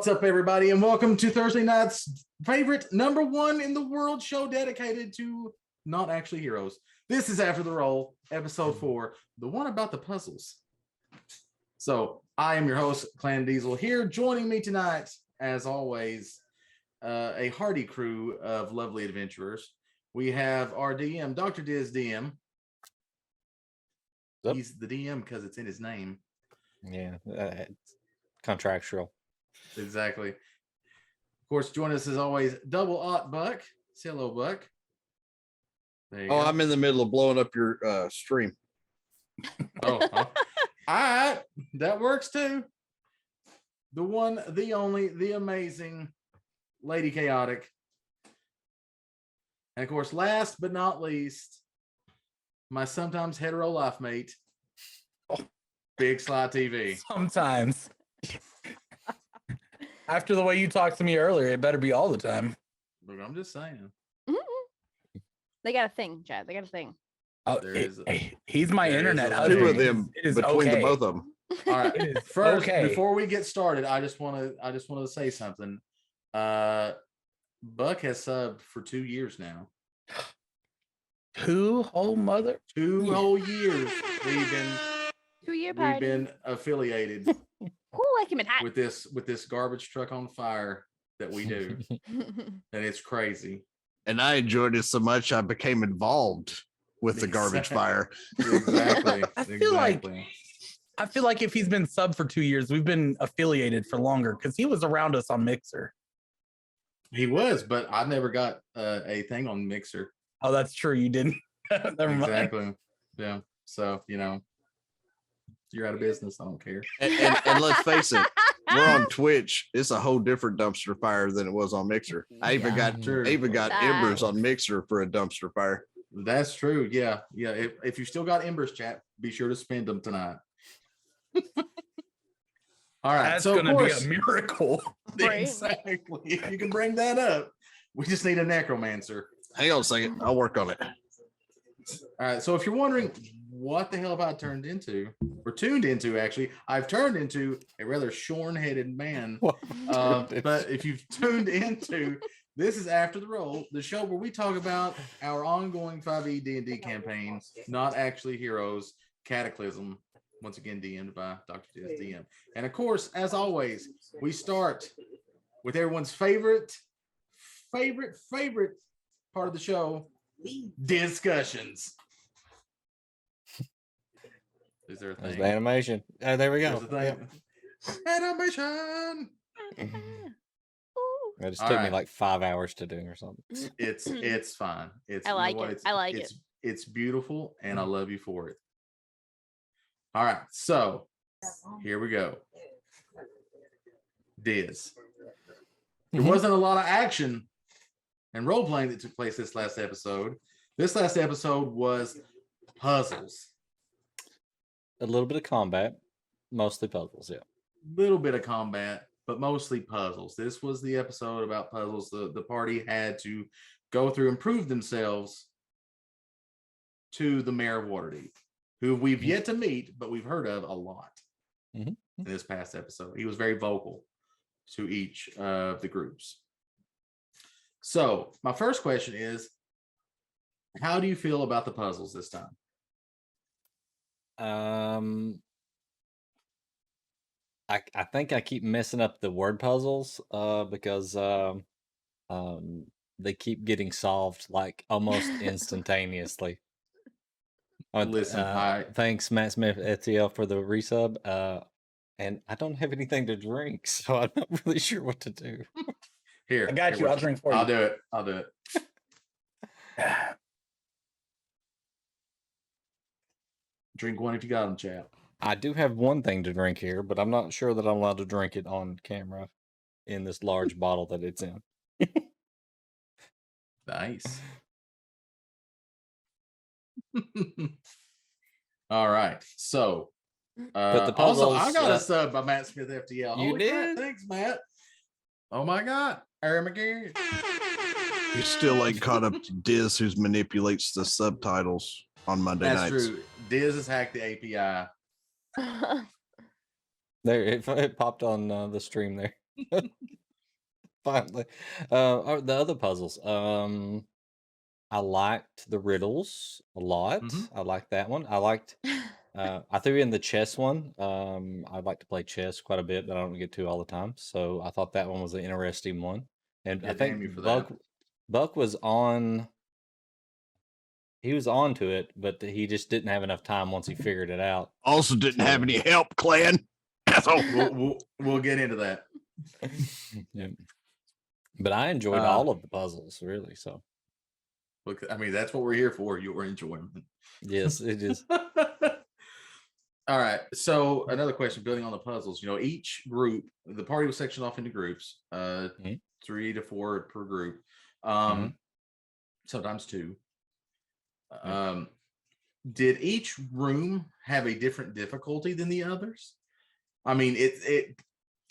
What's up, everybody, and welcome to Thursday night's favorite number one in the world show dedicated to not actually heroes. This is After the Roll, episode four, the one about the puzzles. So, I am your host, Clan Diesel, here joining me tonight, as always, uh, a hearty crew of lovely adventurers. We have our DM, Dr. Diz DM. Yep. He's the DM because it's in his name. Yeah, uh, contractual. Exactly. Of course, join us as always, Double Ot Buck. Say hello, Buck. There you Oh, go. I'm in the middle of blowing up your uh, stream. Oh, oh. all right. That works too. The one, the only, the amazing Lady Chaotic. And of course, last but not least, my sometimes hetero life mate, Big Sly TV. Sometimes. After the way you talked to me earlier, it better be all the time. Look, I'm just saying. They got a thing, Chad. They got a thing. Oh, There it- is a- hey, he's my there is internet a- husband. Two of them it is between okay. the both of them. All right. It is First, okay. before we get started, I just want to I just wanted to say something. Uh Buck has subbed for two years now. Two whole mother. Two whole years we've been Two year we've party. been affiliated Who like him in hot? with this with this garbage truck on fire that we do. and it's crazy. And I enjoyed it so much I became involved with the garbage Exactly. fire. Exactly. I feel like- exactly. I feel like if he's been sub for two years, we've been affiliated for longer because he was around us on Mixer. he was, but I never got uh, a thing on Mixer. Oh, that's true. You didn't. Never mind. Exactly. Yeah. So, you know, you're out of business. I don't care. And, and, and let's face it, we're on Twitch. It's a whole different dumpster fire than it was on Mixer. I even Yeah. got True. I even got That- embers on Mixer for a dumpster fire. That's true. Yeah. Yeah. If, if you still got embers, chat, be sure to spend them tonight. All right. That's so, gonna be a miracle. Right. exactly. If you can bring that up, we just need a necromancer. Hang on a second. I'll work on it. All right. So, if you're wondering what the hell have I turned into or tuned into, actually, I've turned into a rather shorn headed man. Uh, but if you've tuned into this is after the roll the show where we talk about our ongoing 5e d&d campaign not actually heroes cataclysm once again dm'd by dr Diz dm and of course as always we start with everyone's favorite favorite favorite part of the show discussions is there a There's thing? the animation. Oh, there we There's go. a thing. Yep. Animation. Ooh. It just All took right. me like five hours to do or something. it's it's fine. It's I you know like it. It's, I like it. it's, It's beautiful, and I love you for it. All right, so here we go. Diz. There Mhm. wasn't a lot of action and role playing that took place this last episode. This last episode was puzzles, A little bit of combat, mostly puzzles. Yeah. little bit of combat, but mostly puzzles. This was the episode about puzzles. The the party had to go through and prove themselves to the mayor of Waterdeep, who we've Mhm. yet to meet, but we've heard of a lot Mhm. in this past episode. He was very vocal to each of the groups. So, my first question is how do you feel about the puzzles this time? Um, I I think I keep messing up the word puzzles. Uh, because um, um, they keep getting solved like almost instantaneously. Uh, Listen, uh, I- thanks Matt Smith ETL for the resub. Uh, and I don't have anything to drink, so I'm not really sure what to do. Here, I got here, you. I'll drink for you. I'll do it. I'll do it. Drink one if you got them, chap. I do have one thing to drink here, but I'm not sure that I'm allowed to drink it on camera in this large bottle that it's in. Nice. All right. So, uh, the also, I puzzles, got uh, a sub by Matt Smith FTL. You Holy crap, did? Thanks, Matt. Oh my God, Aaron McGarry. You still ain't caught up to Diz, who manipulates the subtitles on Monday nights. That's nights. true. Diz has hacked the API. There, it, it popped on uh, the stream there. Finally, uh, uh, the other puzzles. Um, I liked the riddles a lot. Mhm. I liked that one. I liked. Uh, I threw in the chess one. Um, I like to play chess quite a bit, but I don't get to all the time. So I thought that one was an interesting one. And I Yeah, think you for Buck. Buck was on. He was on to it, but he just didn't have enough time once he figured it out. Also didn't have any help, Clan. So We'll, we'll, we'll get into that. yeah. But I enjoyed Uh, all of the puzzles, really. So Look, I mean, that's what we're here for. Your enjoyment. yes, it is. All right. So another question, building on the puzzles. You know, each group, the party was sectioned off into groups, uh, Mhm. three to four per group, um, sometimes two. Um, did each room have a different difficulty than the others? I mean, it it.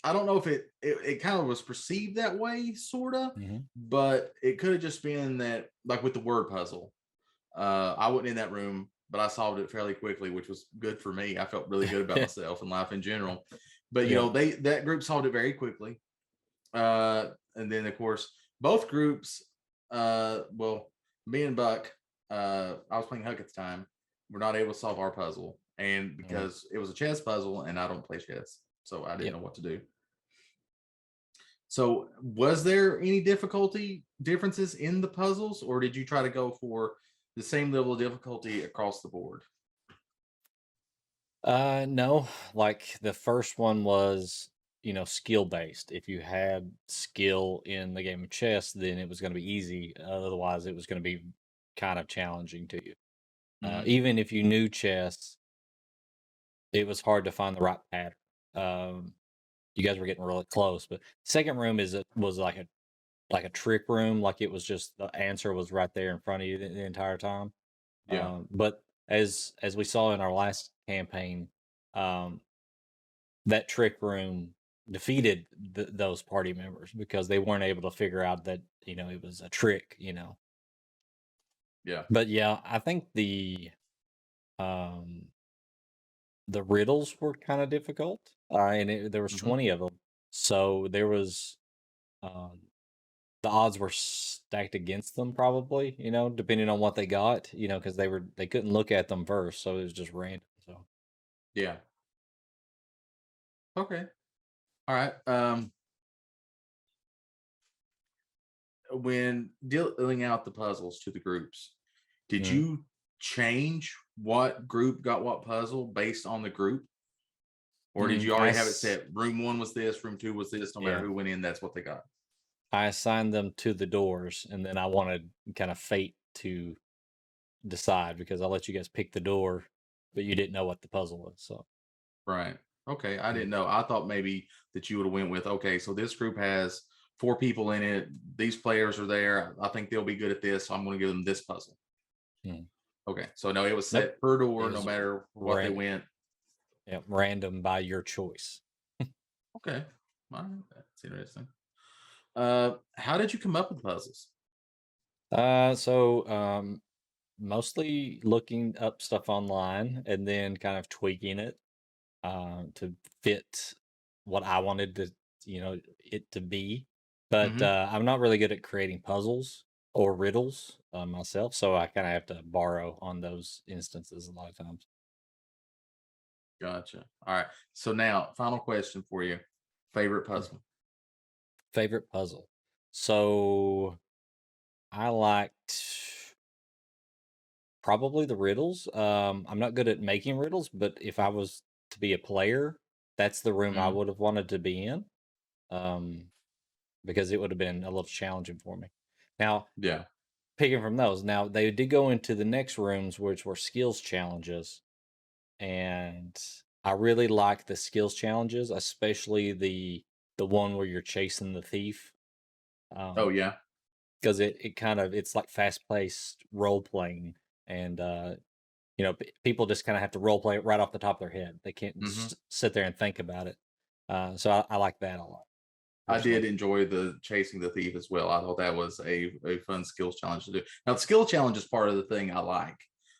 I don't know if it it, it kind of was perceived that way, sort of Mhm. but it could have just been that like with the word puzzle uh i wasn't in that room but i solved it fairly quickly which was good for me i felt really good about myself and life in general but you Yeah. know they that group solved it very quickly uh and then of course both groups uh well me and buck uh i was playing huck at the time were not able to solve our puzzle and because it was a chess puzzle and i don't play chess so i didn't Yep. know what to do so, was there any difficulty differences in the puzzles, or did you try to go for the same level of difficulty across the board? Uh, no, like the first one was, you know, skill based. If you had skill in the game of chess, then it was going to be easy. Otherwise, it was going to be kind of challenging to you. Uh, Mhm. even if you knew chess, it was hard to find the right pattern. Um, you guys were getting really close, but second room is a, was like a like a trick room, like it was just the answer was right there in front of you the, the entire time. Yeah. Um, but as as we saw in our last campaign, um, that trick room defeated th- those party members because they weren't able to figure out that you know it was a trick. You know. Yeah. But yeah, I think the um the riddles were kind of difficult. Uh, and it, there was Mhm. 20 of them. So there was um the odds were stacked against them probably, you know, depending on what they got, you know, because they were they couldn't look at them first, so it was just random. So Yeah. Okay. All right. Um, when dealing out the puzzles to the groups, did Mhm. you change what group got what puzzle based on the group? Or did Mm, you I already have it set? Room one was this, room two was this, no matter Yeah. who went in, that's what they got. I assigned them to the doors, and then I wanted kind of fate to decide because I let you guys pick the door, but you didn't know what the puzzle was. So Right. Okay. I Mm. didn't know. I thought maybe that you would have went with, okay, so this group has four people in it. These players are there. I think they'll be good at this. So I'm going to give them this puzzle. Mm. Okay. So no, it was Nope. set per door, no matter what they went. yeah, random by your choice. Okay. Right. That's interesting. Uh, how did you come up with puzzles? Uh, so um, mostly looking up stuff online and then kind of tweaking it uh, to fit what I wanted to, you know, it to be. But Mhm. uh, I'm not really good at creating puzzles or riddles uh, myself, so I kind of have to borrow on those instances a lot of times. Gotcha. All right. So now, final question for you. Favorite puzzle? Favorite puzzle. So I liked probably the riddles. Um, I'm not good at making riddles, but if I was to be a player, that's the room I Mhm. would have wanted to be in. Um, because it would have been a little challenging for me. Now, Yeah. picking from those, now they did go into the next rooms, which were skills challenges, and I really like the skills challenges, especially the the one where you're chasing the thief. Um, Oh, yeah. because it, it kind of it's like fast paced role playing and uh you know p- people just kind of have to role play it right off the top of their head they can't Mhm. s- sit there and think about it uh so i, I like that a lot I did enjoy the chasing the thief as well. I thought that was a, a fun skills challenge to do. Now, the skill challenge is part of the thing I like.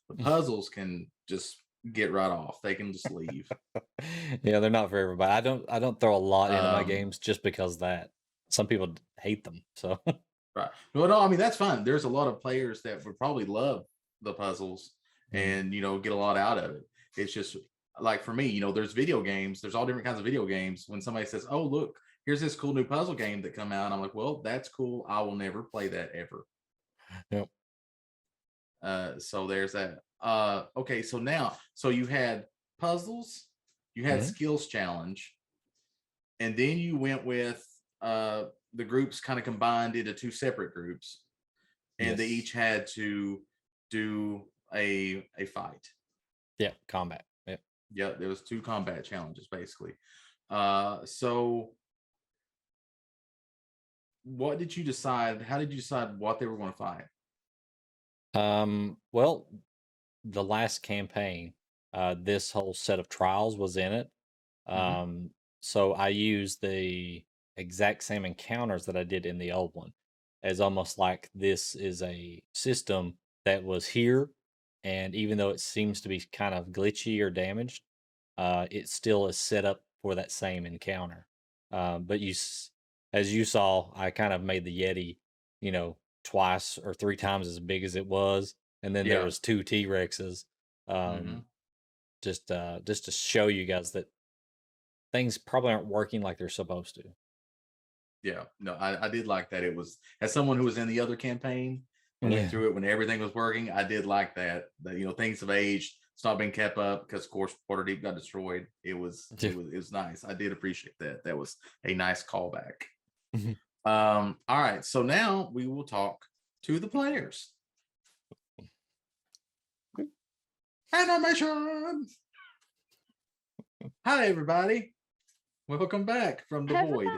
The puzzles can just get right off. They can just leave. yeah, they're not for everybody. I don't I don't throw a lot into my Um, games just because that. Some people hate them. So Right. No, no, I mean that's fine. There's a lot of players that would probably love the puzzles and you know get a lot out of it. It's just like for me, you know, there's video games, there's all different kinds of video games. When somebody says, Oh, look, here's this cool new puzzle game that come out, I'm like, Well, that's cool. I will never play that ever. Yep. Uh so there's that. Uh okay, so now so you had puzzles, you had Mhm. skills challenge, and then you went with uh the groups kind of combined into two separate groups and they each had to do a a fight yeah, combat. Yep. yeah there was two combat challenges basically uh so what did you decide how did you decide what they were going to fight Um, well, the last campaign, uh, this whole set of trials was in it. Mhm. Um, so I used the exact same encounters that I did in the old one, as almost like this is a system that was here, and even though it seems to be kind of glitchy or damaged, uh, it still is set up for that same encounter. Um, but you, as you saw, I kind of made the Yeti, you know, twice or three times as big as it was, and then Yeah. there was two T Rexes. Um, Mhm. just uh, just to show you guys that things probably aren't working like they're supposed to. yeah no I, I did like that it was as someone who was in the other campaign and Yeah. went through it when everything was working i did like that that you know things have aged it's not been kept up because of course Waterdeep got destroyed it was Yeah. it was it was nice i did appreciate that that was a nice callback Mhm. um all right so now we will talk to the players animation hi everybody welcome back from the void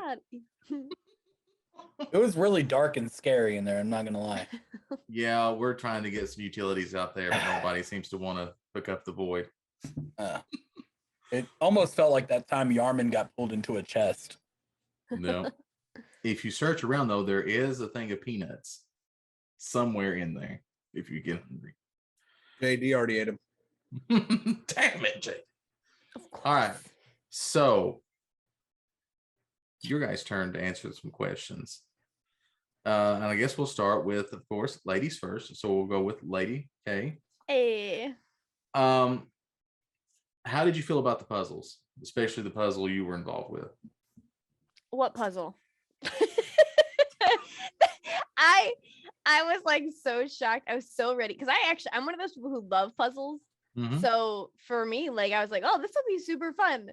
It was really dark and scary in there. I'm not gonna lie. yeah we're trying to get some utilities out there but nobody seems to want to hook up the void Uh, it almost felt like that time Yarman got pulled into a chest. No. if you search around though, there is a thing of peanuts somewhere in there if you get hungry. JD already ate him. Damn it, Jay. Of All right. So your guys' turn to answer some questions. Uh, and I guess we'll start with, of course, ladies first. So we'll go with Lady K. Hey. Um, how did you feel about the puzzles, especially the puzzle you were involved with? What puzzle? I I was like so shocked. I was so ready because I actually I'm one of those people who love puzzles. Mhm. So for me, like I was like, oh, this will be super fun.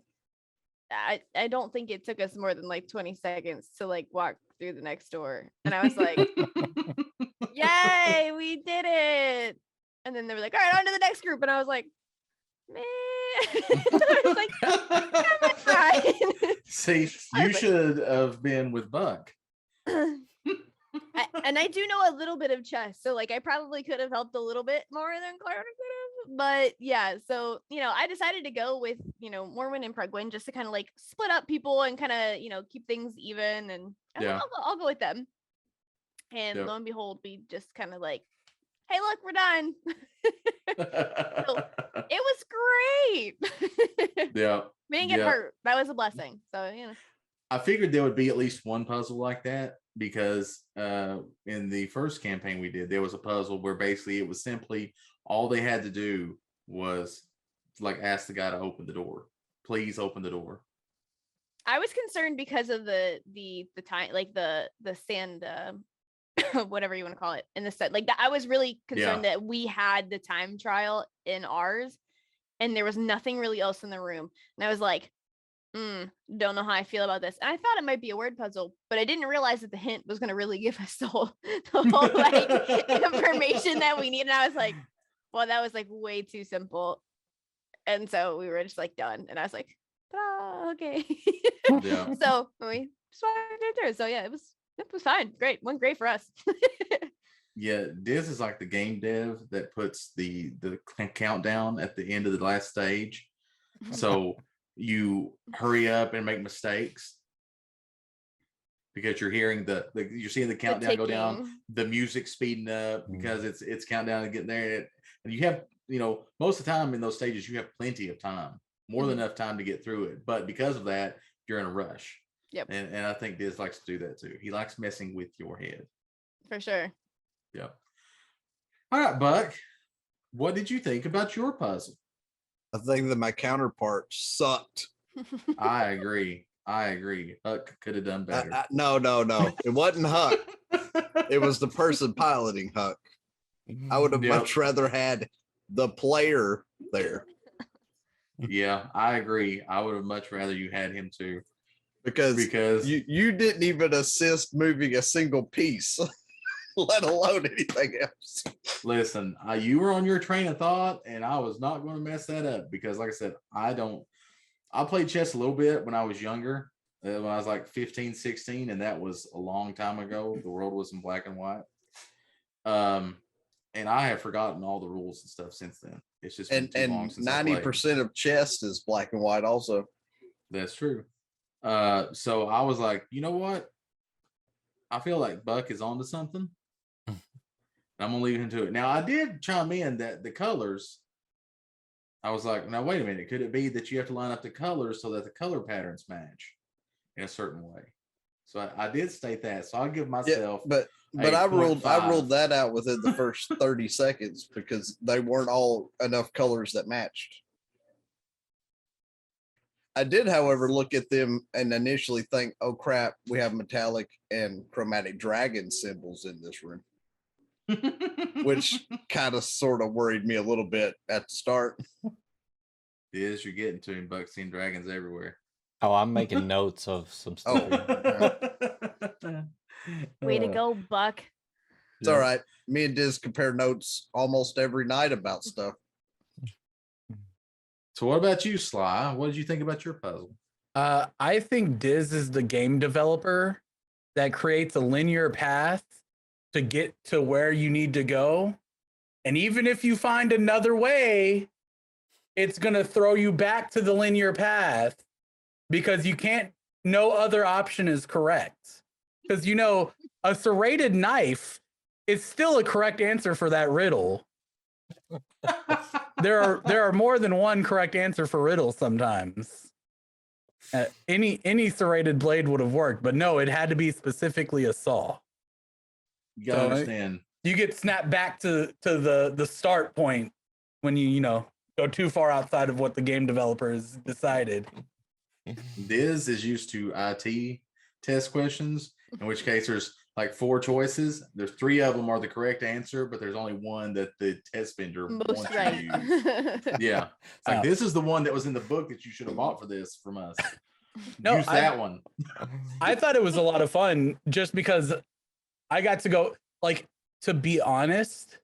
I I don't think it took us more than like 20 seconds to like walk through the next door. And I was like, yay, we did it. And then they were like, all right, on to the next group. And I was like, man. I was like. See, you should have been with Buck. I, and I do know a little bit of chess, so like I probably could have helped a little bit more than Clara could have. But yeah, so you know, I decided to go with you know Morwin and Prugwin just to kind of like split up people and kind of you know keep things even, and I was like, Yeah. I'll, go, I'll go with them. And Yep. lo and behold, we just kind of like, hey, look, we're done. it was great. yeah. we didn't get Yeah. hurt. That was a blessing. So you know, I figured there would be at least one puzzle like that because uh, in the first campaign we did, there was a puzzle where basically it was simply all they had to do was like ask the guy to open the door. Please open the door. I was concerned because of the the the time like the the sand uh whatever you want to call it in the set like that I was really concerned that we had the time trial in ours and there was nothing really else in the room and I was like mm, don't know how I feel about this and I thought it might be a word puzzle but I didn't realize that the hint was going to really give us the whole the whole like information that we need and I was like well that was like way too simple and so we were just like done and I was like ah, okay Yeah. so we just walked right through. So yeah, it was it was fine. Great. One great for us. Yeah, Diz is like the game dev that puts the the countdown at the end of the last stage. So you hurry up and make mistakes because you're hearing the, the you're seeing the The countdown go down the music speeding up Mm. because it's it's countdown and getting there and you have you know, most of the time in those stages, you have plenty of time, more than Mhm. enough time to get through it. But because of that, you're in a rush. Yep. And and I think Diz likes to do that too. He likes messing with your head. For sure. Yep. All right, Buck. What did you think about your puzzle? I think that my counterpart sucked. I agree. I agree. Huck could have done I- better. I- no, no, no. It wasn't Huck. It was the person piloting Huck. I would have Yep. much rather had the player there yeah, I agree. I would have much rather you had him too. Because Because you you didn't even assist moving a single piece, let alone anything else. listen, uh, you were on your train of thought, and I was not going to mess that up because, like I said, I don't. I played chess a little bit when I was younger, uh, when I was like 15, 16, and that was a long time ago. The world was in black and white. Um, and I have forgotten all the rules and stuff since then. It's just been And and ninety percent of chess is black and white. Also, That's true. Uh, so I was like, you know what? I feel like Buck is onto something. I'm gonna leave him to it. Now I did chime in that the colors. I was like, now wait a minute. Could it be that you have to line up the colors so that the color patterns match in a certain way? So I, I did state that. So I'll give myself. yeah, but but I ruled I ruled that out within the first thirty seconds because they weren't all enough colors that matched. I did, however, look at them and initially think, "Oh crap, we have metallic and chromatic dragon symbols in this room," which kind of sort of worried me a little bit at the start. is you're getting to him. Buck seeing dragons everywhere. Oh, I'm making notes of some stuff. Oh. Way to Uh, go, Buck. It's all right. Me and Diz compare notes almost every night about stuff. So what about you, Sly? What did you think about your puzzle? Uh, I think Diz is the game developer that creates a linear path to get to where you need to go. And even if you find another way, it's going to throw you back to the linear path because you can't, no other option is correct. Because, you know, a serrated knife is still a correct answer for that riddle. There are there are more than one correct answer for riddles sometimes. Uh, any any serrated blade would have worked, but no, it had to be specifically a saw. You gotta So understand. You get snapped back to to the the start point when you you know go too far outside of what the game developers decided. This is used to IT test questions, in which case there's like four choices. There's three of them are the correct answer, but there's only one that the test vendor Most wants you to use. Yeah. It's like Oh. this is the one that was in the book that you should have bought for this from us. No, Use I- that one. I thought it was a lot of fun just because I got to go like to be honest.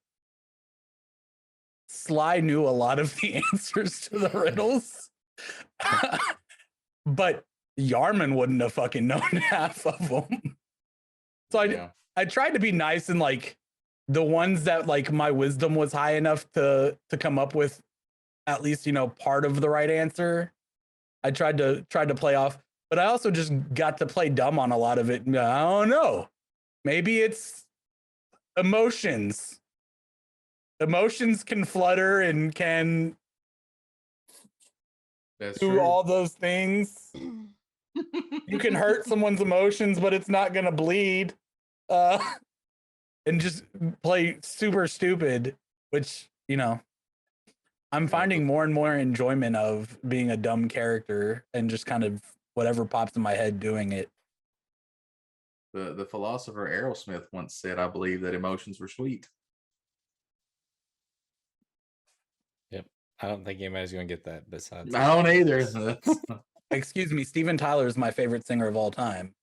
Sly knew a lot of the answers to the riddles. but Yarman wouldn't have fucking known half of them. So I Yeah. I tried to be nice and like the ones that like my wisdom was high enough to to come up with at least you know part of the right answer. I tried to tried to play off, but I also just got to play dumb on a lot of it. I don't know. Maybe it's emotions. Emotions can flutter and can That's do true. all those things. you can hurt someone's emotions, but it's not gonna bleed. Uh, and just play super stupid, which you know, I'm finding more and more enjoyment of being a dumb character and just kind of whatever pops in my head doing it. the, the philosopher Aerosmith once said, I believe that emotions were sweet. Yep, I don't think anybody's gonna get that besides. I don't either. Excuse me, Steven Tyler is my favorite singer of all time,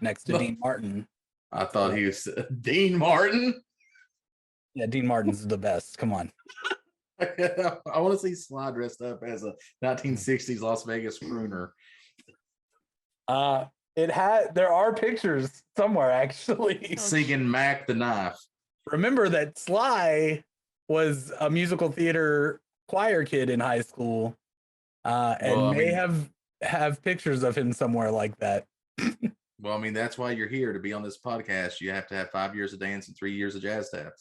next to Dean Martin. I thought he was Dean Martin. Yeah, Dean Martin's the best. Come on. I want to see Sly dressed up as a 1960s Las Vegas crooner. Uh, it had there are pictures somewhere actually. singing Mack the Knife. remember that Sly was a musical theater choir kid in high school, uh, and Well, may mean- have have pictures of him somewhere like that. Well, I mean, that's why you're here to be on this podcast. You have to have five years of dance and three years of jazz tap.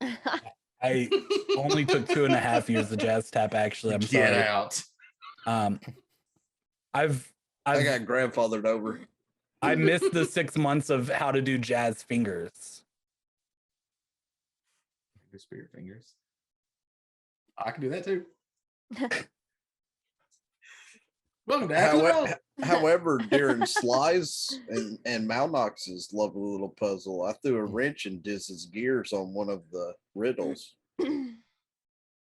I only took two and a half years of jazz tap. Actually, I'm Get sorry. out. Um, I've I I've got grandfathered over. I missed the six months of how to do jazz fingers. Spirit fingers. I can do that too. Welcome to Happy Howe- World. However, during Sly's and, and Malnox's lovely little puzzle, I threw a wrench in Diz's gears on one of the riddles.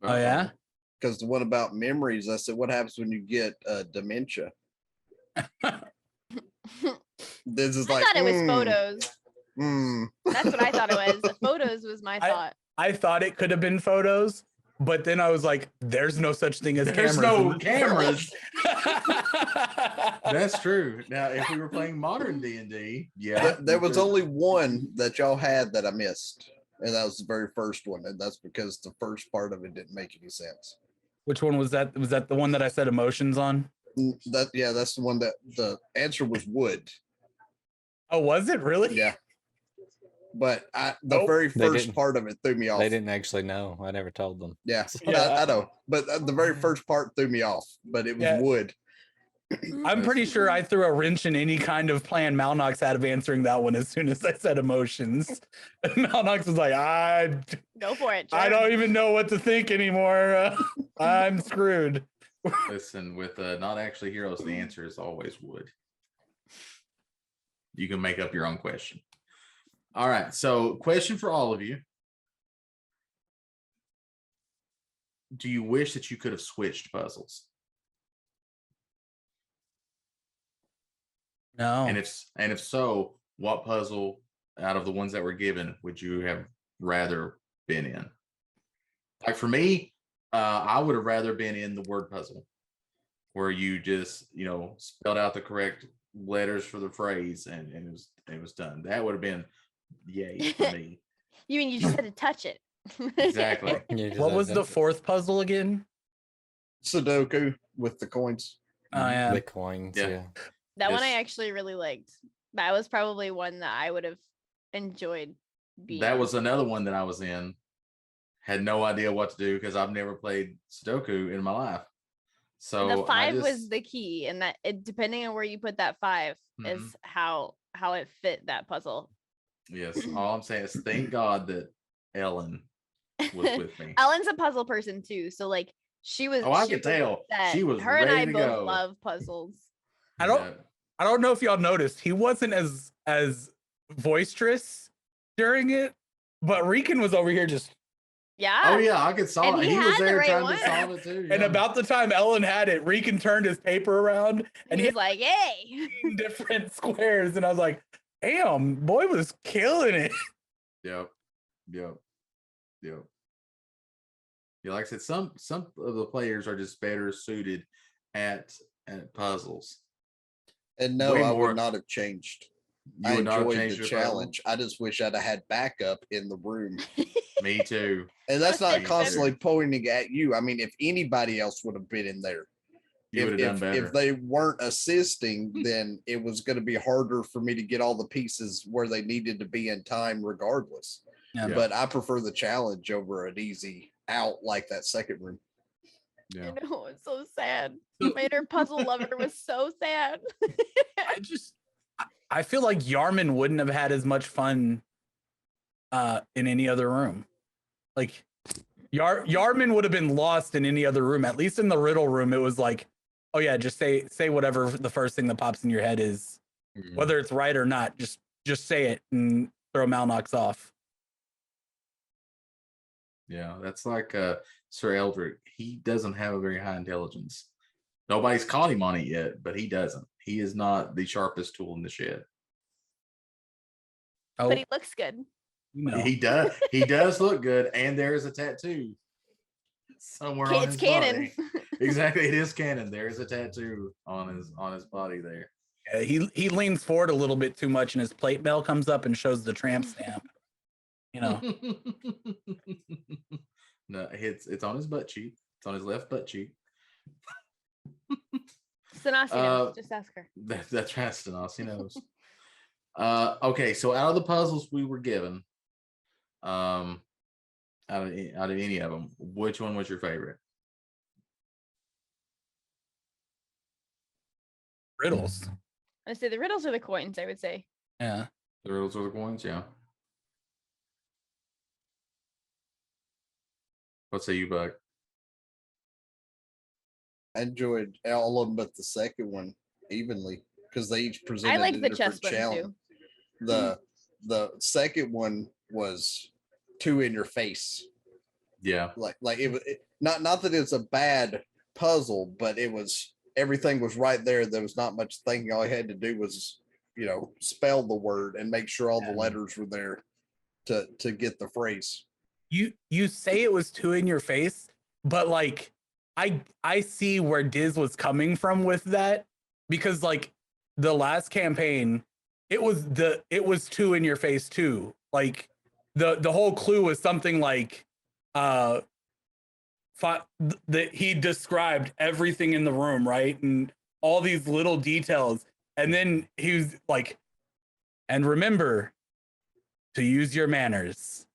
Oh yeah. Because the one about memories, I said, What happens when you get uh, dementia? This is like I like thought it was "Mm, photos. mm." That's what I thought it was. The photos was my I- thought. I thought it could have been photos, but then I was like, "There's no such thing as There's cameras." in no cameras. That's true. Now, if we were playing modern D and D, yeah, Th- there was could- only one that y'all had that I missed. And that was the very first one. And that's because the first part of it didn't make any sense. Which one was that? Was that the one that I said emotions on? That yeah, that's the one that the answer was wood. Oh, was it really? Yeah. But I the Nope. very first part of it threw me off. They didn't actually know. I never told them. Yeah, Yeah. I, I know. But uh, the very first part threw me off. But it was Yeah. wood. I'm pretty sure I threw a wrench in any kind of plan Malnox had of answering that one as soon as I said emotions. And Malnox was like, I, Go for it. I don't even know what to think anymore. Uh, I'm screwed. Listen, with uh, not actually heroes, the answer is always wood. You can make up your own question. All right. So, question for all of you Do you wish that you could have switched puzzles? No. And if and if so, what puzzle out of the ones that were given would you have rather been in? Like for me, uh, I would have rather been in the word puzzle, where you just you know spelled out the correct letters for the phrase and, and it was it was done. That would have been yay for me. You mean you just had to touch it? Exactly. What was the that- fourth puzzle again? Sudoku with the coins. Oh, yeah. the coins? Yeah. Yeah. That one I actually really liked. That was probably one that I would have enjoyed being. That was another one that I was in. Had no idea what to do because I've never played Sudoku in my life. So the I five was the key, and that it, depending on where you put that 5 Mhm. is how how it fit that puzzle. Yes. All I'm saying is thank God that Ellen was with me. Ellen's a puzzle person too, so like she was. Oh, I she could was tell. set. She was Her and I ready to both go. love puzzles. I don't Yeah. I don't know if y'all noticed, he wasn't as as boisterous during it, but Rican was over here just Yeah. Oh yeah, I could solve And it. he He was had the there right trying one. to solve it too. and yeah. about the time Ellen had it, Rican turned his paper around and he he was like, "Hey." had different squares, and I was like, damn, boy was killing it. Yep. Yep. Yep. Yeah, like I said, some some of the players are just better suited at at puzzles. And no, Way I more- would not have changed. You I would not have enjoyed changed the your puzzle? challenge. I just wish I'd have had backup in the room. Me too. And that's not constantly pointing at you. I mean, if anybody else would have been in there, You if, would have done if, better. if they weren't assisting, then it was going to be harder for me to get all the pieces where they needed to be in time, regardless. Yeah. Yeah. But I prefer the challenge over an easy out like that second room. yeah. I know it's so sad. Made her puzzle lover was so sad. I just I- I feel like Yarman wouldn't have had as much fun uh in any other room. Like Yar Yarman would have been lost in any other room. At least in the riddle room, it was like, oh yeah, just say say whatever the first thing that pops in your head is, Mhm. whether it's right or not. Just just say it and throw Malnox off. Yeah, that's like uh Sir Eldrick. He doesn't have a very high intelligence. Nobody's caught him on it yet, but he doesn't. He is not the sharpest tool in the shed. Oh, But he looks good. you know. He does. He does look good, and there is a tattoo somewhere Ca- on it's his canon. body. Exactly, it is canon. There is a tattoo on his on his body there. Yeah, he he leans forward a little bit too much, and his plate bell comes up and shows the tramp stamp. You know, no, it's it's on his butt cheek. It's on his left butt cheek. Sanasi knows. Uh, Just ask her. That, that's right, Stanos. He knows. uh, okay, so out of the puzzles we were given, um, out of out of any of them, which one was your favorite? Riddles. I say the riddles or the coins. I would say. Yeah. The riddles or the coins? Yeah. What say you, Buck? I enjoyed all of them, but the second one evenly because they each presented I like a the different chess one challenge. too. The the second one was too in your face. Yeah. Like like it was it, not not that it's a bad puzzle, but it was everything was right there. There was not much thinking. All I had to do was you know spell the word and make sure all the letters were there to to get the phrase. You you say it was too in your face, but like I I see where Diz was coming from with that because like the last campaign, it was the it was too in your face too. Like the the whole clue was something like uh fi- that he described everything in the room, right? And all these little details. And then he was like, and remember to use your manners.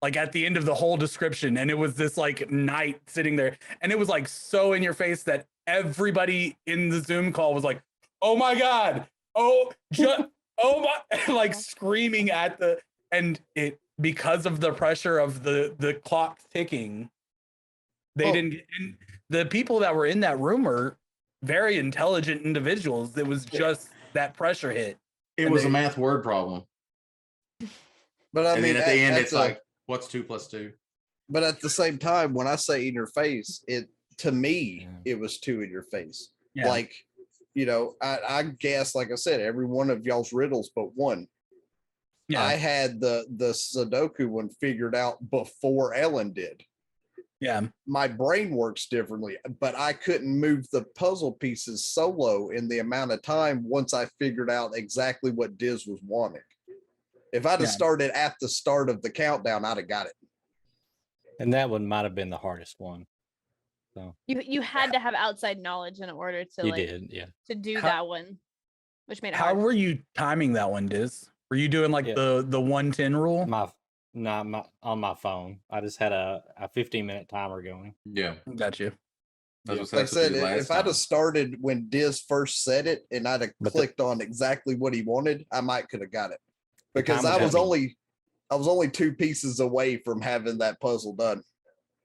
Like at the end of the whole description. And it was this like knight sitting there. And it was like so in your face that everybody in the Zoom call was like, oh my God. Oh, ju- oh my like screaming at the and it because of the pressure of the the clock ticking they Oh. didn't and the people that were in that room are very intelligent individuals it was just that pressure hit It was they- a math word problem. But I and mean, then at the end, it's a- like, what's two plus two? but at the same time, when I say in your face, it to me Yeah. it was too in your face. Yeah. Like, you know, I, I guess, like I said, every one of y'all's riddles but one. Yeah I had the the Sudoku one figured out before Ellen did. yeah My brain works differently, but I couldn't move the puzzle pieces solo in the amount of time once I figured out exactly what Diz was wanting. If I'd have Yeah. started at the start of the countdown, I'd have got it. And that one might have been the hardest one. So You you had to have outside knowledge in order to you like did, yeah. to do How- that one, which made it how hard. were you timing that one diz were you doing like Yeah. the the 110 rule My not my on my phone. I just had a, a 15 minute timer going. Yeah. got you That's what- Like I said, if last I'd have started when Diz first said it and I'd have But the- clicked on exactly what he wanted, I might could have got it. Because I was was only I was only two pieces away from having that puzzle done.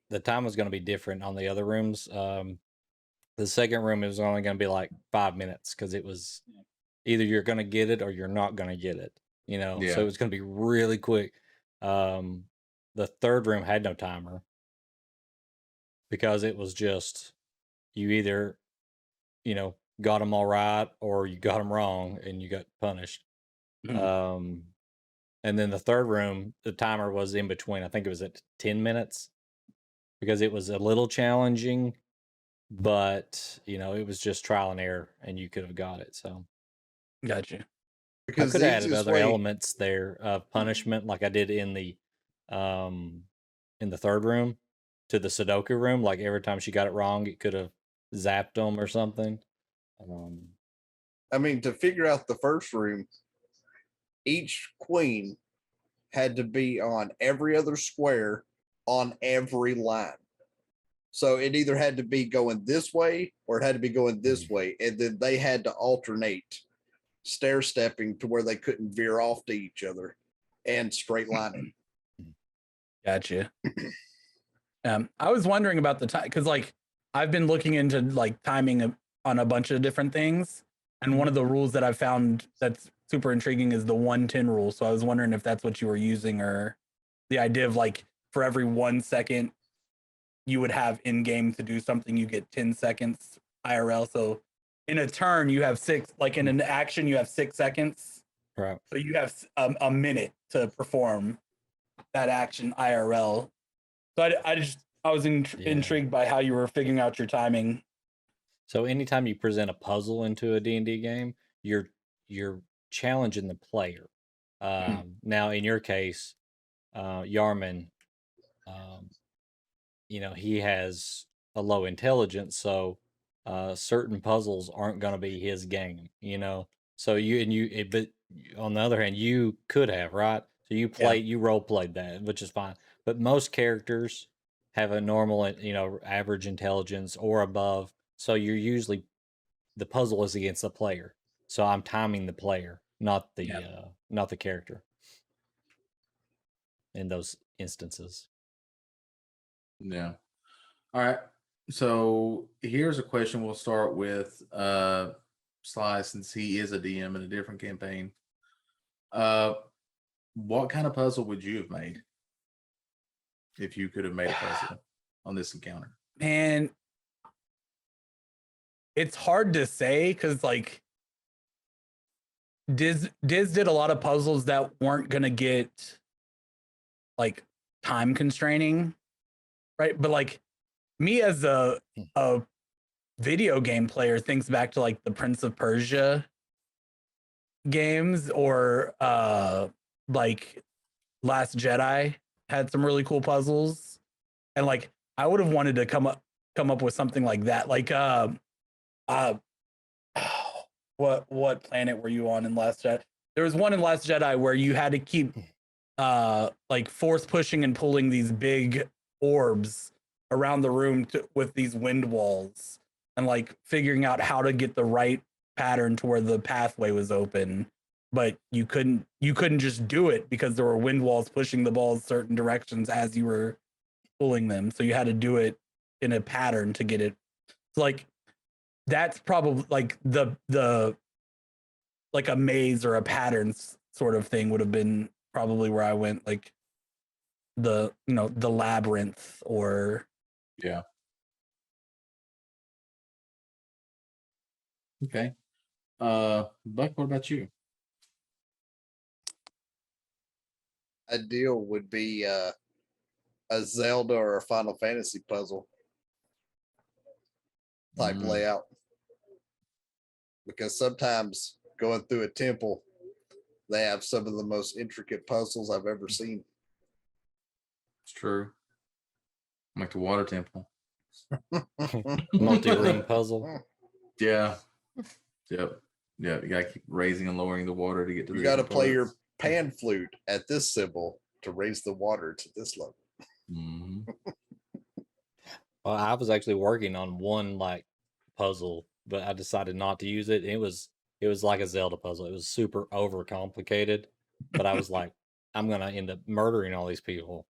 The time was going to be different on the other rooms. Um, the second room was only going to be like five minutes because it was either you're going to get it or you're not going to get it. You know, Yeah. so it was going to be really quick. Um, the third room had no timer because it was just you either, you know, got them all right or you got them wrong and you got punished. Mhm. Um, and then the third room, the timer was in between. I think it was at 10 minutes because it was a little challenging, but you know, it was just trial and error and you could have got it. So got you I could the have added other way- elements there of punishment like I did in the um in the third room to the Sudoku room. Like every time she got it wrong, it could have zapped them or something. Um, I mean, to figure out the first room, each queen had to be on every other square on every line. So it either had to be going this way or it had to be going this Mhm. way. And then they had to alternate stair stepping to where they couldn't veer off to each other and straight lining. Gotcha. um, I was wondering about the time because, like, I've been looking into like timing on a bunch of different things, and one of the rules that I've found that's super intriguing is the one ten rule. So I was wondering if that's what you were using, or the idea of like for every one second you would have in game to do something, you get ten seconds IRL. So in a turn, you have six. Like in an action, you have six seconds. right. So you have s- um, a minute to perform that action IRL. So I, I just I was intr- Yeah. intrigued by how you were figuring out your timing. So anytime you present a puzzle into a D&D game, you're you're challenging the player. Um, now, in your case, uh, Yarman, um, you know, he has a low intelligence, so uh, certain puzzles aren't going to be his game. You know, so you and you, it, but on the other hand, you could have right. So you play, you role played that, which is fine. but most characters have a normal, uh, you know, average intelligence or above. So you're usually the puzzle is against the player. So I'm timing the player, not the uh, not the character. In those instances. Yeah. All right. So here's a question. We'll start with uh Sly since he is a DM in a different campaign. Uh what kind of puzzle would you have made if you could have made a puzzle on this encounter? Man, it's hard to say because like Diz Diz did a lot of puzzles that weren't gonna get like time constraining, right? But like me as a Hmm. a video game player thinks back to like the Prince of Persia games or uh like Last Jedi had some really cool puzzles. And like I would have wanted to come up come up with something like that. Like uh uh what what planet were you on in Last Jedi? There was one in Last Jedi where you had to keep uh like force pushing and pulling these big orbs around the room to, with these wind walls and like figuring out how to get the right pattern to where the pathway was open. But you couldn't you couldn't just do it because there were wind walls pushing the balls certain directions as you were pulling them. So you had to do it in a pattern to get it. So like that's probably like the the like a maze or a pattern sort of thing would have been probably where i went like the you know the labyrinth or Yeah. Okay. Uh Buck, what about you? Ideal would be uh, a Zelda or a Final Fantasy puzzle type Mm. layout. Because sometimes going through a temple, they have some of the most intricate puzzles I've ever seen. It's true. Like the water temple. Multi-room puzzle. Yeah. Yep. Yeah. You gotta keep raising and lowering the water to get to the You got to different play your pan flute at this symbol to raise the water to this level. Mhm. Well, I was actually working on one like puzzle, but I decided not to use it. It was it was like a Zelda puzzle. It was super overcomplicated, but I was like, I'm gonna end up murdering all these people.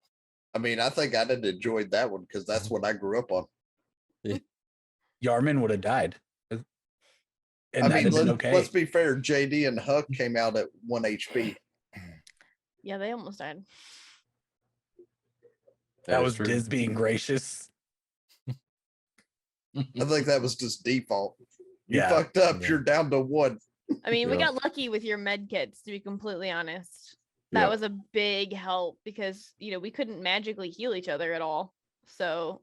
I mean, I think I'd have enjoyed that one because that's mm-hmm. what I grew up on. yarman would have died and I mean, let, okay let's be fair. JD and Huck came out at one HP. Yeah, they almost died. That was true. diz being gracious I think that was just default. You Yeah. fucked up. Yeah. You're down to one. I mean, we Yeah. got lucky with your med kits, to be completely honest. That Yeah. was a big help because you know we couldn't magically heal each other at all. So,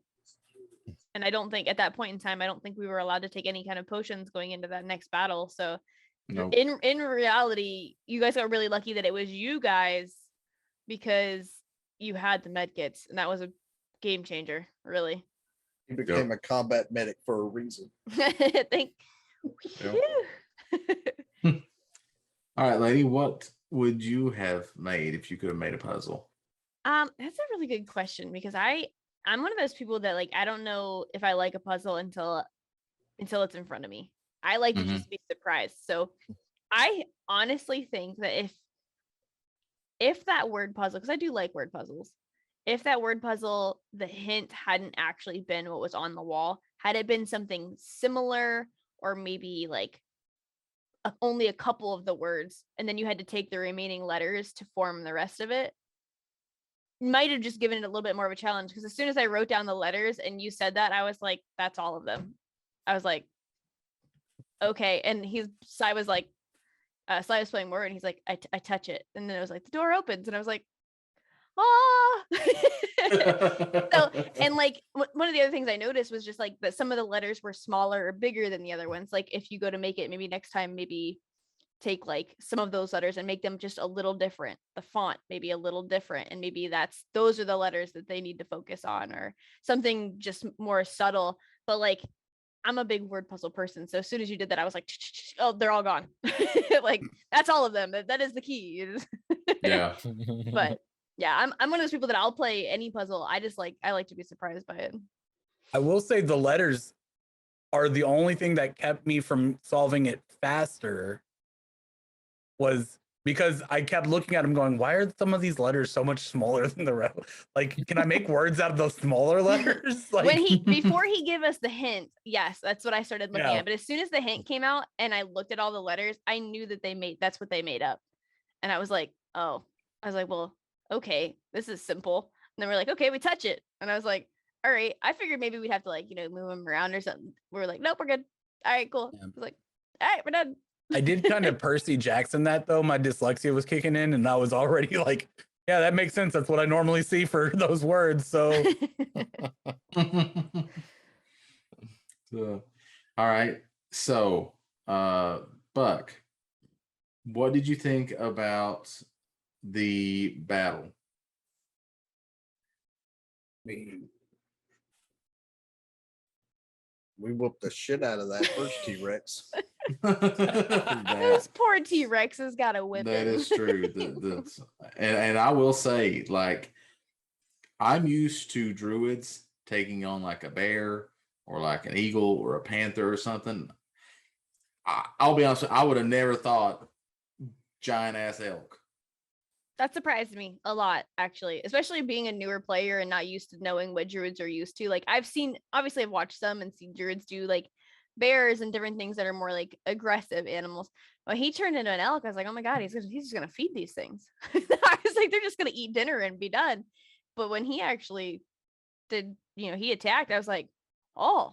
and I don't think at that point in time, I don't think we were allowed to take any kind of potions going into that next battle. So, Nope. in in reality, you guys got really lucky that it was you guys because you had the med kits, and that was a game changer, really. He became a combat medic for a reason. Thank. Yeah. Phew. All right, lady, what would you have made if you could have made a puzzle? Um, that's a really good question because I I'm one of those people that like I don't know if I like a puzzle until until it's in front of me. I like Mhm. to just be surprised. So I honestly think that if if that word puzzle, because I do like word puzzles, if that word puzzle, the hint hadn't actually been what was on the wall, had it been something similar or maybe like only a couple of the words, and then you had to take the remaining letters to form the rest of it, might have just given it a little bit more of a challenge. Because as soon as I wrote down the letters and you said that, I was like, that's all of them. I was like, okay. And he's, so i was like, uh, Sai was playing more, and he's like, I, t- I touch it, and then it was like the door opens, and I was like, ah. so and like wh- one of the other things i noticed was just like that some of the letters were smaller or bigger than the other ones like if you go to make it maybe next time maybe take like some of those letters and make them just a little different the font maybe a little different and maybe that's those are the letters that they need to focus on or something just more subtle but like i'm a big word puzzle person so as soon as you did that i was like oh they're all gone like that's all of them that, that is the key yeah. but Yeah, I'm I'm one of those people that I'll play any puzzle. I just like I like to be surprised by it. I will say the letters are the only thing that kept me from solving it faster was because I kept looking at them going, why are some of these letters so much smaller than the rest? Like, can I make words out of those smaller letters? Like when he before he gave us the hint, yes, that's what I started looking Yeah. at. But as soon as the hint came out and I looked at all the letters, I knew that they made that's what they made up. And I was like, oh, I was like, well, okay, this is simple. And then we're like, okay, we touch it. And I was like, all right. I figured maybe we'd have to like, you know, move them around or something. We are like, nope, we're good. All right, cool. Yeah. I was like, all right, we're done. I did kind of Percy Jackson that though. My dyslexia was kicking in, and I was already like, yeah, that makes sense. That's what I normally see for those words. So So, all right. So, uh, Buck, what did you think about the battle? mean, we whooped the shit out of that first T Rex. that, Those poor T Rexes got a whipping. that is true. The, the, and, and I will say, like, I'm used to druids taking on like a bear or like an eagle or a panther or something. I, I'll be honest, with you, I would have never thought giant ass elk. That surprised me a lot, actually, especially being a newer player and not used to knowing what druids are used to. Like I've seen, obviously, I've watched some and seen druids do like bears and different things that are more like aggressive animals. But he turned into an elk, I was like, oh my god, he's gonna, he's just gonna feed these things. I was like, they're just gonna eat dinner and be done. But when he actually did, you know, he attacked, I was like, oh,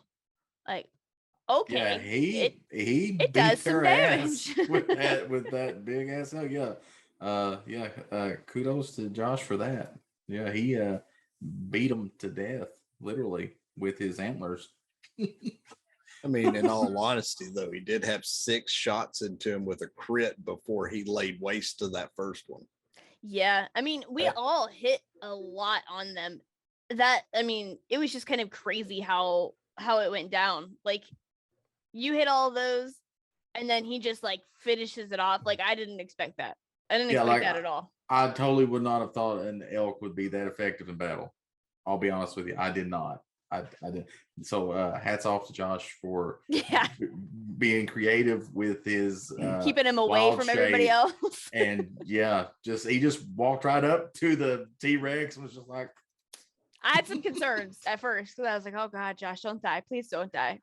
like okay, Yeah, he it- he it beat does some ass damage. with that with that big ass elk. Yeah, uh, yeah. Uh, kudos to Josh for that. Yeah, he uh beat him to death, literally with his antlers. I mean, in all honesty, though, he did have six shots into him with a crit before he laid waste to that first one. Yeah, I mean, we Yeah. all hit a lot on them. That I mean, it was just kind of crazy how how it went down. Like you hit all those and then he just like finishes it off. Like I didn't expect that. I didn't Yeah, expect like, that at all. I totally would not have thought an elk would be that effective in battle. I'll be honest with you, I did not. I, I did. So uh, hats off to Josh for Yeah. being creative with his uh, Keeping him away from everybody else. and yeah, just he just walked right up to the T Rex and was just like, I had some concerns at first because I was like, oh God, Josh, don't die. Please don't die.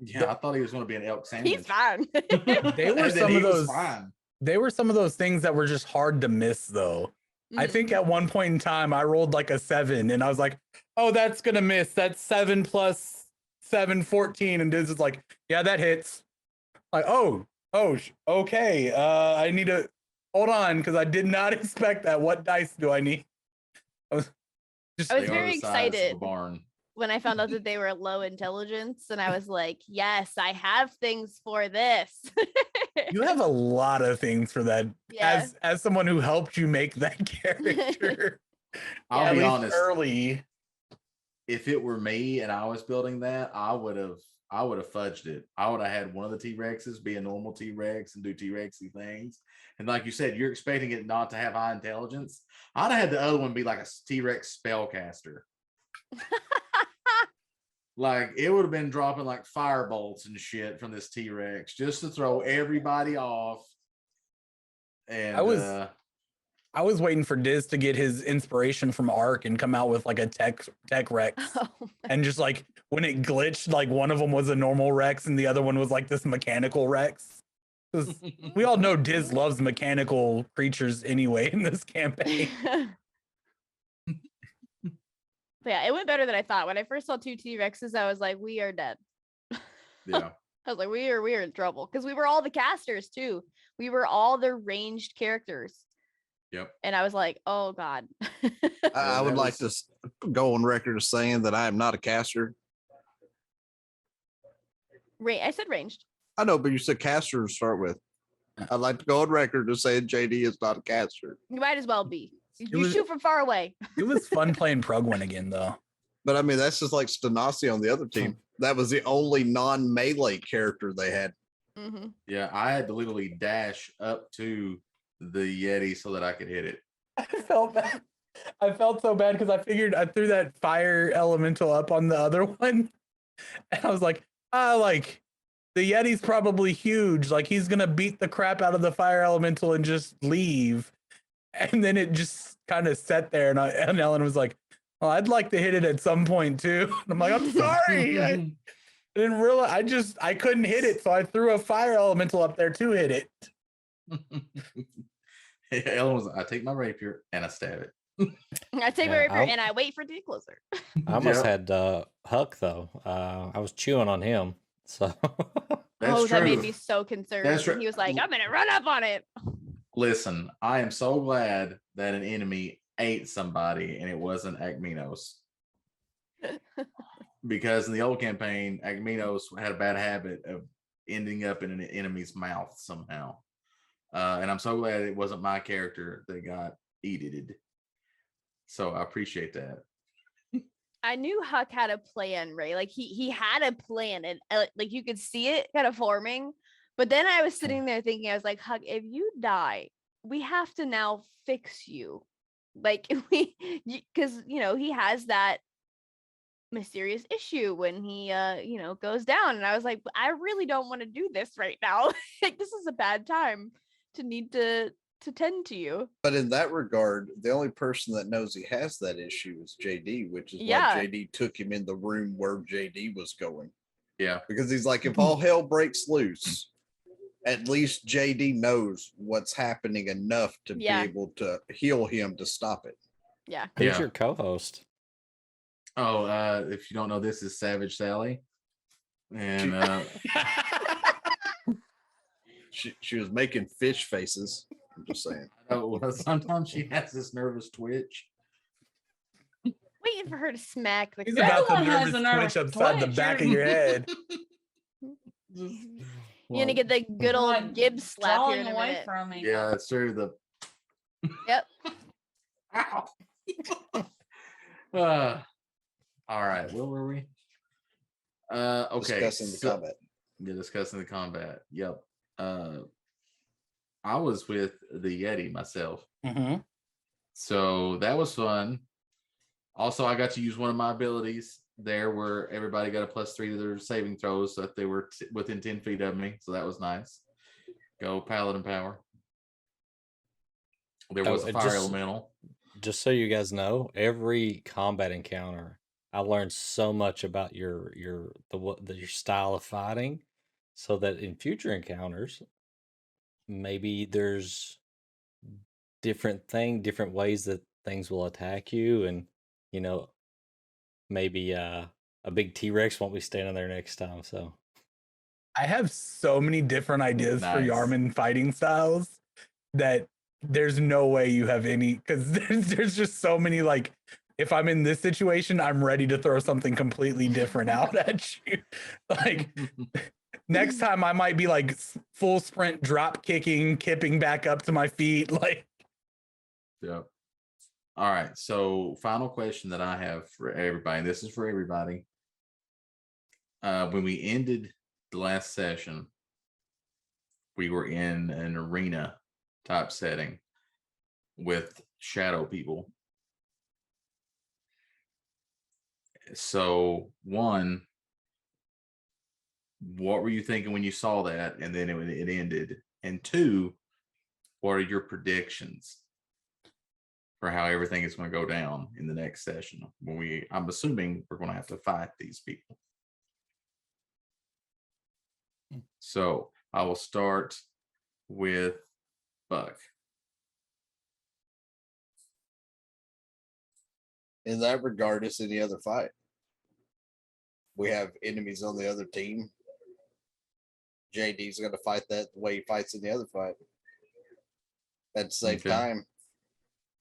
yeah, I thought he was going to be an elk sandwich. He's fine. They were And some of those- fine. They were some of those things that were just hard to miss though. I Mhm. think at one point in time I rolled like a seven and I was like, oh, that's gonna miss. That's seven plus seven, 14. And this is like, yeah, that hits. Like, oh, oh, okay. Uh, I need to hold on because I did not expect that. What dice do I need? I was just I was very the size of a excited. barn. When I found out that they were low intelligence, and I was like, yes, I have things for this. you have a lot of things for that yeah. as as someone who helped you make that character I'll at be honest. early. If it were me and I was building that, I would have. I would have fudged it. I would have had one of the T Rexes be a normal T Rex and do T Rexy things. And like you said, you're expecting it not to have high intelligence. I'd have had the other one be like a T Rex spellcaster. Like it would have been dropping like fire bolts and shit from this T Rex just to throw everybody off. And I was- uh, I was waiting for Diz to get his inspiration from Ark and come out with like a tech tech Rex. Oh, and just like when it glitched, like one of them was a normal Rex and the other one was like this mechanical Rex. we all know Diz loves mechanical creatures anyway in this campaign. But yeah, it went better than I thought. When I first saw two T Rexes, I was like, we are dead. yeah. I was like, we are we are in trouble because we were all the casters too. We were all the ranged characters. Yep. And I was like, oh God. I, I would like to go on record as saying that I am not a caster. Ra- I said ranged. I know, but you said caster to start with. I'd like to go on record to say JD is not a caster. You might as well be. You you was- shoot from far away. it was fun playing Prugwin again though. But I mean, that's just like Stanasi on the other team. That was the only non melee character they had. hmm Yeah, I had to literally dash up to the Yeti so that I could hit it. I felt bad. I felt so bad because I figured I threw that fire elemental up on the other one. And I was like, ah, like the Yeti's probably huge. Like he's gonna beat the crap out of the fire elemental and just leave. And then it just kind of sat there, and, I, and Ellen was like, "Well, I'd like to hit it at some point too." And I'm like, "I'm sorry, I didn't realize. I just I couldn't hit it, so I threw a fire elemental up there to hit it." Ellen was. I take my rapier and I stab it. I take my rapier I'll- and I wait for it to get closer. I almost Yeah. had uh, Huck though. Uh, I was chewing on him, so That's oh, true. that made me so concerned. That's when right. He was like, "I'm gonna run up on it." Listen, I am so glad that an enemy ate somebody and it wasn't Agminos. because in the old campaign, Agminos had a bad habit of ending up in an enemy's mouth somehow. Uh, and I'm so glad it wasn't my character that got eated. So I appreciate that. I knew Huck had a plan, right? Like he he had a plan, and uh, like you could see it kind of forming. But then I was sitting there thinking, I was like, Huck, if you die, we have to now fix you. Like we, because you know he has that mysterious issue when he uh you know goes down and i was like i really don't want to do this right now like this is a bad time to need to to tend to you But in that regard, the only person that knows he has that issue is JD, which is Yeah. why JD took him in the room where JD was going. Yeah. Because he's like, if all hell breaks loose, at least JD knows what's happening enough to Yeah. be able to heal him to stop it. yeah who's Yeah. your co-host? Oh, uh, if you don't know, this is Savage Sally. And uh, She, she was making fish faces. I'm just saying. oh, sometimes she has this nervous twitch. waiting for her to smack the He's about the Everyone has nervous a nervous twitch upside the back of your head. You're gonna get the good old Like, Gibbs slap here in a away minute. from me. Yeah, that's true. The Yep. Ow. uh, all right, where were we? Uh, okay, Discussing the so- combat. Yeah, discussing the combat. Yep. Uh, I was with the Yeti myself, Mm-hmm. so that was fun. Also, I got to use one of my abilities there, where everybody got a plus three to their saving throws, so that they were t- within ten feet of me. So that was nice. Go paladin power. There Oh, was a it fire just- elemental. Just so you guys know, every combat encounter, I learned so much about your your the what the, your style of fighting, so that in future encounters, maybe there's different thing, different ways that things will attack you, and you know, maybe uh, a big T Rex won't be standing there next time. So I have so many different ideas for Nice. Yarman fighting styles that there's no way you have any because there's, there's just so many like if I'm in this situation, I'm ready to throw something completely different out at you. Like next time I might be like full sprint drop kicking, kipping back up to my feet. Like Yep. All right. So, final question that I have for everybody. This is for everybody. Uh, when we ended the last session, we were in an arena type setting with shadow people. So, one, what were you thinking when you saw that and then it, it ended? And two, what are your predictions? For how everything is going to go down in the next session when we i'm assuming we're going to have to fight these people hmm. so i will start with buck In that regard, it's any other fight. We have enemies on the other team. JD's going to fight that the way he fights in the other fight. At the same Okay. time,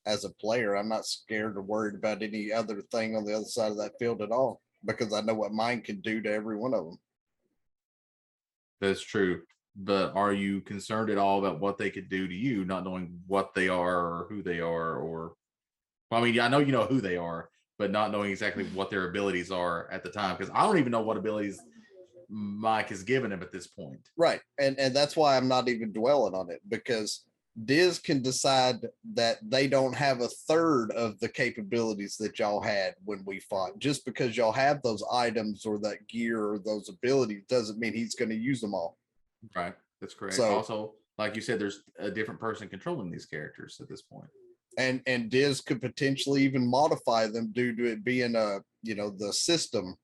as a player, I'm not scared or worried about any other thing on the other side of that field at all because I know what mine can do to every one of them. that's true but are you concerned at all about what they could do to you not knowing what they are or who they are or well, i mean i know you know who they are but not knowing exactly what their abilities are at the time because i don't even know what abilities mike has given him at this point Right. And and that's why I'm not even dwelling on it because Diz can decide that they don't have a third of the capabilities that y'all had when we fought. Just because y'all have those items or that gear or those abilities doesn't mean he's going to use them all. Right. That's correct. So- also, like you said, there's a different person controlling these characters at this point. And and Diz could potentially even modify them due to it being a you know the system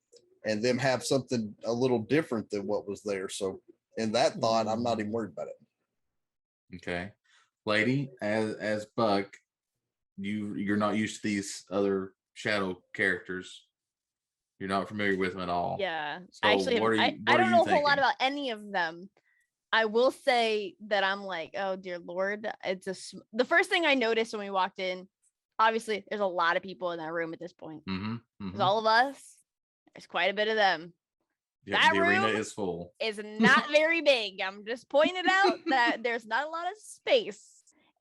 and them have something a little different than what was there. So in that thought, I'm not even worried about it. Okay. Lady, as as Buck, you you're not used to these other shadow characters. You're not familiar with them at all. Yeah. So actually, what are I, you- I are don't know a whole lot about any of them. I will say that I'm like, oh dear lord, it's a. sm- The first thing I noticed when we walked in, obviously, there's a lot of people in that room at this point. Mm-hmm. There's all of us. There's quite a bit of them. that the arena room is full. Is not very big. I'm just pointing out that there's not a lot of space,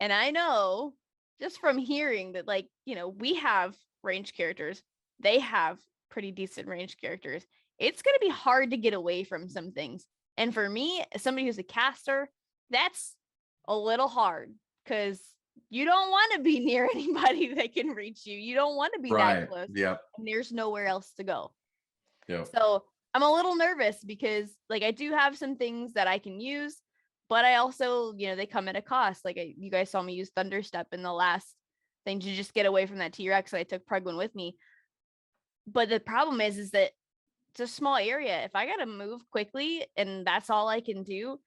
and I know just from hearing that, like you know, we have range characters. They have pretty decent range characters. It's gonna be hard to get away from some things. And for me, as somebody who's a caster, that's a little hard because you don't want to be near anybody that can reach you. You don't want to be Right. that close. Yep. And there's nowhere else to go. Yep. So I'm a little nervous because like I do have some things that I can use, but I also, you know, they come at a cost. Like I, you guys saw me use Thunderstep in the last thing to just get away from that T-Rex. So I took Preglin with me. But the problem is, is that it's a small area. If I gotta move quickly and that's all I can do,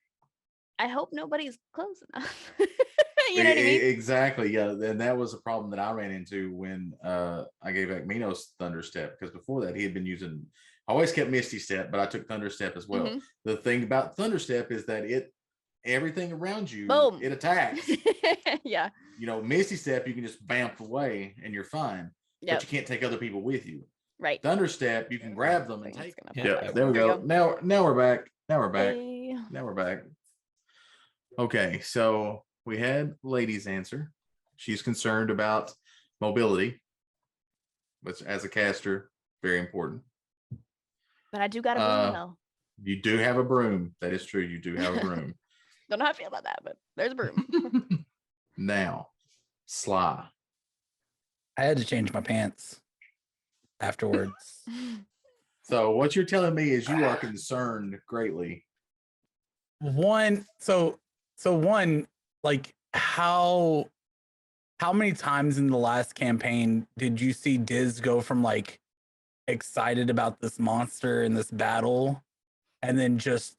I hope nobody's close enough. you know what I mean? Exactly. Yeah. And that was a problem that I ran into when uh I gave Minos Thunder Step because before that he had been using I always kept Misty Step, but I took Thunder Step as well. Mhm. The thing about Thunder Step is that it everything around you Boom. it attacks. yeah. you know, Misty Step, you can just bamf away and you're fine. Yep. But you can't take other people with you. Right. Thunder Step, you can grab them and take gonna Yeah, pop Yeah, up. there we go. you Now now we're back. Now we're back. Hey. Now we're back. Okay, so we had ladies answer. She's concerned about mobility, which as a caster, very important. But I do got a Uh, broom though. You do have a broom. That is true. You do have a broom. Don't know how I feel about that, but there's a broom. now, Sly. I had to change my pants afterwards. So what you're telling me is you are concerned greatly. one so so one like how how many times in the last campaign did you see Diz go from like excited about this monster in this battle and then just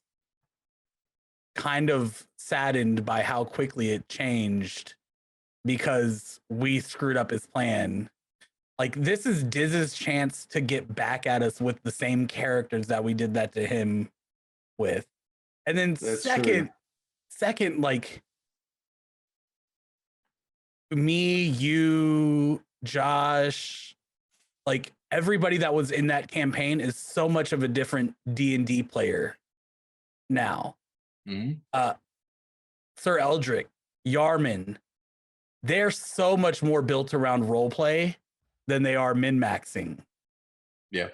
kind of saddened by how quickly it changed because we screwed up his plan. Like this is Diz's chance to get back at us with the same characters that we did that to him with. And then That's second, true. second, like me, you, Josh, like everybody that was in that campaign is so much of a different D and D player now. Mhm. Sir Eldrick, Yarman, they're so much more built around role play than they are min maxing. Yeah.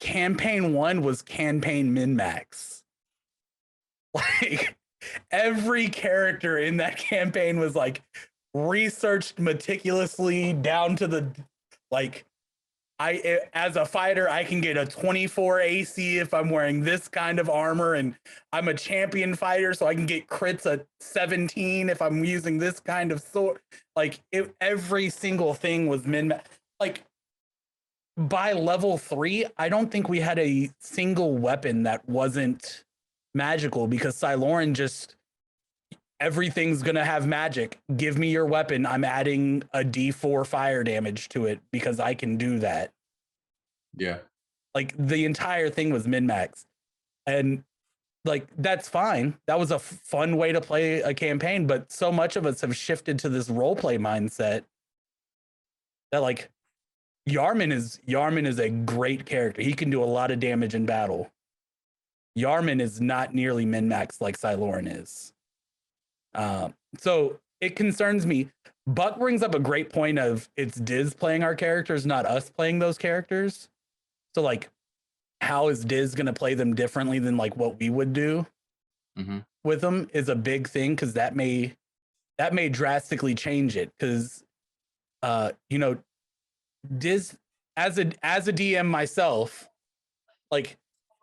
Campaign one was campaign min max. Like every character in that campaign was like researched meticulously down to the like I as a fighter I can get a 24 AC if I'm wearing this kind of armor and I'm a champion fighter so I can get crits at 17 if I'm using this kind of sword. Like it, every single thing was min like by level 3 I don't think we had a single weapon that wasn't magical because Siloran just everything's gonna have magic. Give me your weapon. I'm adding a D4 fire damage to it because I can do that. Yeah. Like the entire thing was min max, and like that's fine. That was a fun way to play a campaign. But so much of us have shifted to this role play mindset that like Yarman is Yarman is a great character. He can do a lot of damage in battle. Yarman is not nearly min max like Siloran is. Um, so it concerns me. Buck brings up a great point of it's Diz playing our characters, not us playing those characters. So like, how is Diz gonna play them differently than like what we would do Mhm. with them is a big thing because that may that may drastically change it because uh you know Diz as a as a DM myself, like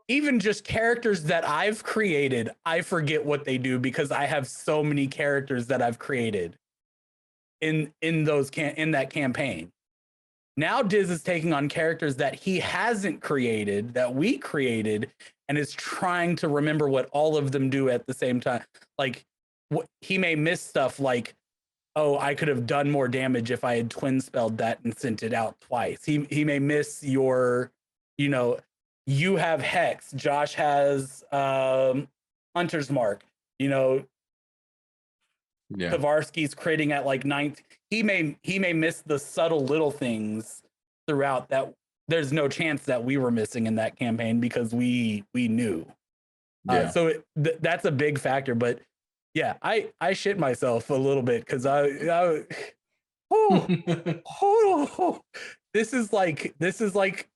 even just characters that I've created, I forget what they do because I have so many characters that I've created in in those in that campaign. Now Diz is taking on characters that he hasn't created, that we created, and is trying to remember what all of them do at the same time. Like what he may miss stuff like, oh, I could have done more damage if I had twin spelled that and sent it out twice. He he may miss your, you know, you have hex, Josh has um hunter's mark, you know, Yeah. Tavarsky's critting at like ninth. He may he may miss the subtle little things throughout that there's no chance that we were missing in that campaign because we we knew. Uh, Yeah. so it, th- that's a big factor. But yeah, I I shit myself a little bit because I, I oh, oh, this is like this is like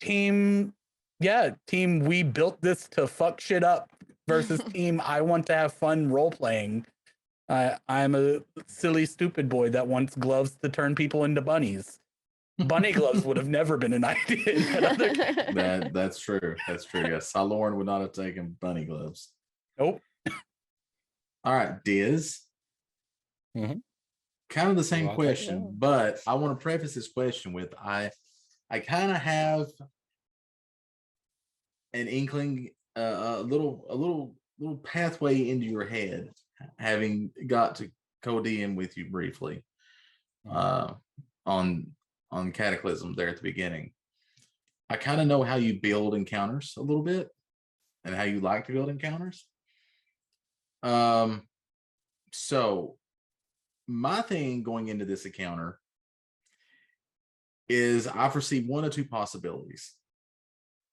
team yeah team we built this to fuck shit up versus team I want to have fun role playing. I I'm a silly stupid boy that wants gloves to turn people into bunnies. Bunny gloves would have never been an idea in that other game. that that's true. That's true. Yes. Lauren would not have taken bunny gloves. Nope. All right, Diz. Mhm. Kind of the same Well, question, but I want to preface this question with I I kind of have an inkling, uh, a little a little little pathway into your head, having got to co-DM with you briefly Mhm. uh, on on Cataclysm there at the beginning. I kind of know how you build encounters a little bit and how you like to build encounters. Um, so my thing going into this encounter is I foresee one or two possibilities.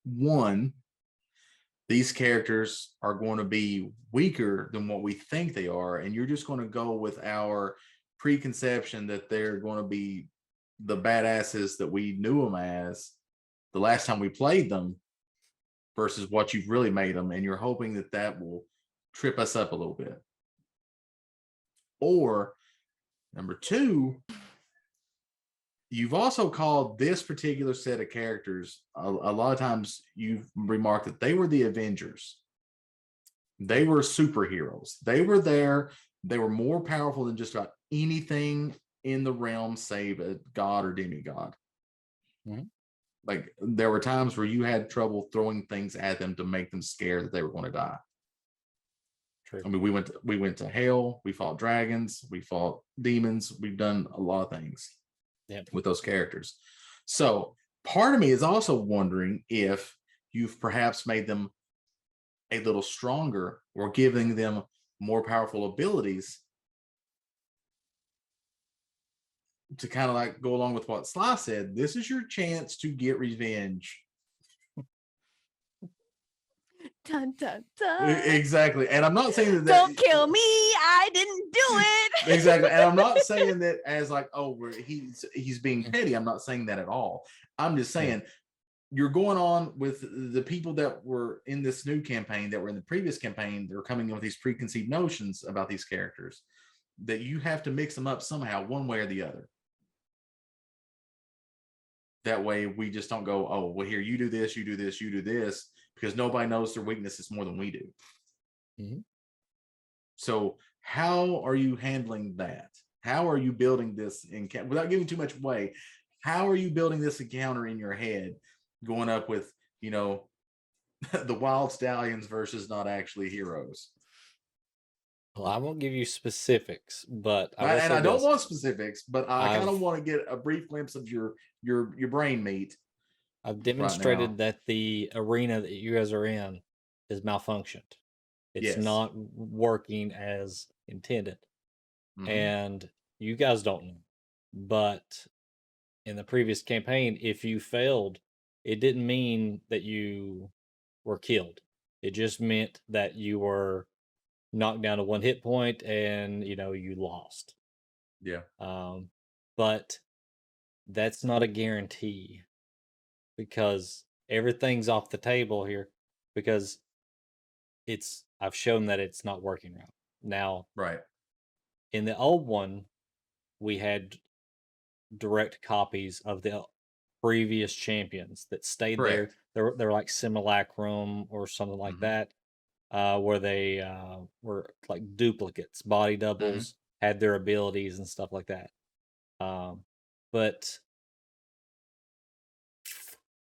One, these characters are going to be weaker than what we think they are, and you're just going to go with our preconception that they're going to be the badasses that we knew them as the last time we played them versus what you've really made them and you're hoping that that will trip us up a little bit or number two you've also called this particular set of characters a, a lot of times you've remarked that they were the avengers they were superheroes they were there they were more powerful than just about anything in the realm save a god or demigod Mhm. like there were times where you had trouble throwing things at them to make them scared that they were going to die True. I mean, we went to, we went to hell. We fought dragons. We fought demons. We've done a lot of things Yep. with those characters. So part of me is also wondering if you've perhaps made them a little stronger or giving them more powerful abilities to kind of like go along with what Sly said. This is your chance to get revenge. Dun, dun, dun. Exactly. And I'm not saying that. that Don't kill me. I didn't do it. exactly and i'm not saying that as like oh we're, he's he's being mm. petty i'm not saying that at all i'm just saying you're going on with the people that were in this new campaign that were in the previous campaign they're coming in with these preconceived notions about these characters that you have to mix them up somehow one way or the other that way we just don't go oh well here you do this you do this you do this because nobody knows their weaknesses more than we do Mhm. so how are you handling that? How are you building this encounter without giving too much away? How are you building this encounter in your head, going up with you know the wild stallions versus not actually heroes? Well, I won't give you specifics, but I and I don't this. want specifics, but I kind of want to get a brief glimpse of your your your brain meat. I've demonstrated that the arena that you guys are in is malfunctioned. It's Yes. not working as intended. Mhm. And you guys don't know. But in the previous campaign, if you failed, it didn't mean that you were killed. It just meant that you were knocked down to one hit point and you know you lost. yeah, Um, but that's not a guarantee because everything's off the table here because it's I've shown that it's not working right. Now, right. in the old one, we had direct copies of the previous champions that stayed there. They're they're like simulacrum or something like Mhm. that, uh, where they uh, were like duplicates, body doubles, had their abilities and stuff like that. Um, but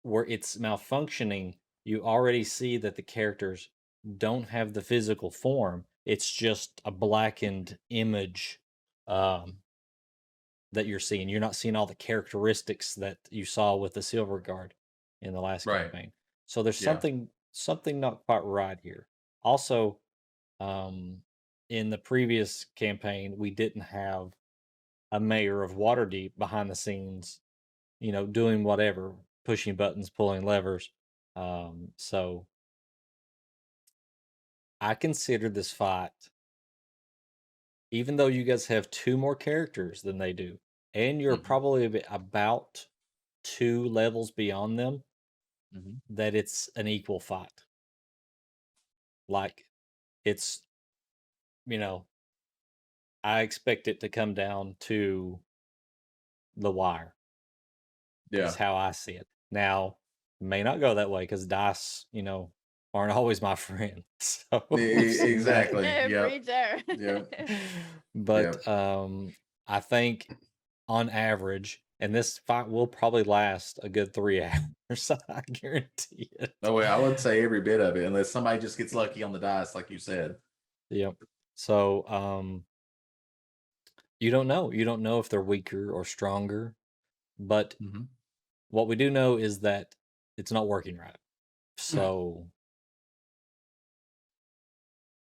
where it's malfunctioning, you already see that the characters don't have the physical form. It's just a blackened image um, that you're seeing. You're not seeing all the characteristics that you saw with the Silver Guard in the last Right. campaign. So there's Yeah. something something not quite right here. Also, um, in the previous campaign, we didn't have a mayor of Waterdeep behind the scenes, you know, doing whatever, pushing buttons, pulling levers. Um, so I consider this fight, even though you guys have two more characters than they do, and you're Mhm. probably about two levels beyond them, Mhm. that it's an equal fight. Like, it's, you know, I expect it to come down to the wire. Yeah. Is how I see it. Now, it may not go that way because dice, you know, aren't always my friend. So exactly. Yeah, Yep. preacher. Yep. but um I think on average, and this fight will probably last a good three hours. I guarantee it. No way. I would say every bit of it, unless somebody just gets lucky on the dice, like you said. Yep. So um you don't know. You don't know if they're weaker or stronger. But Mhm. What we do know is that it's not working right. So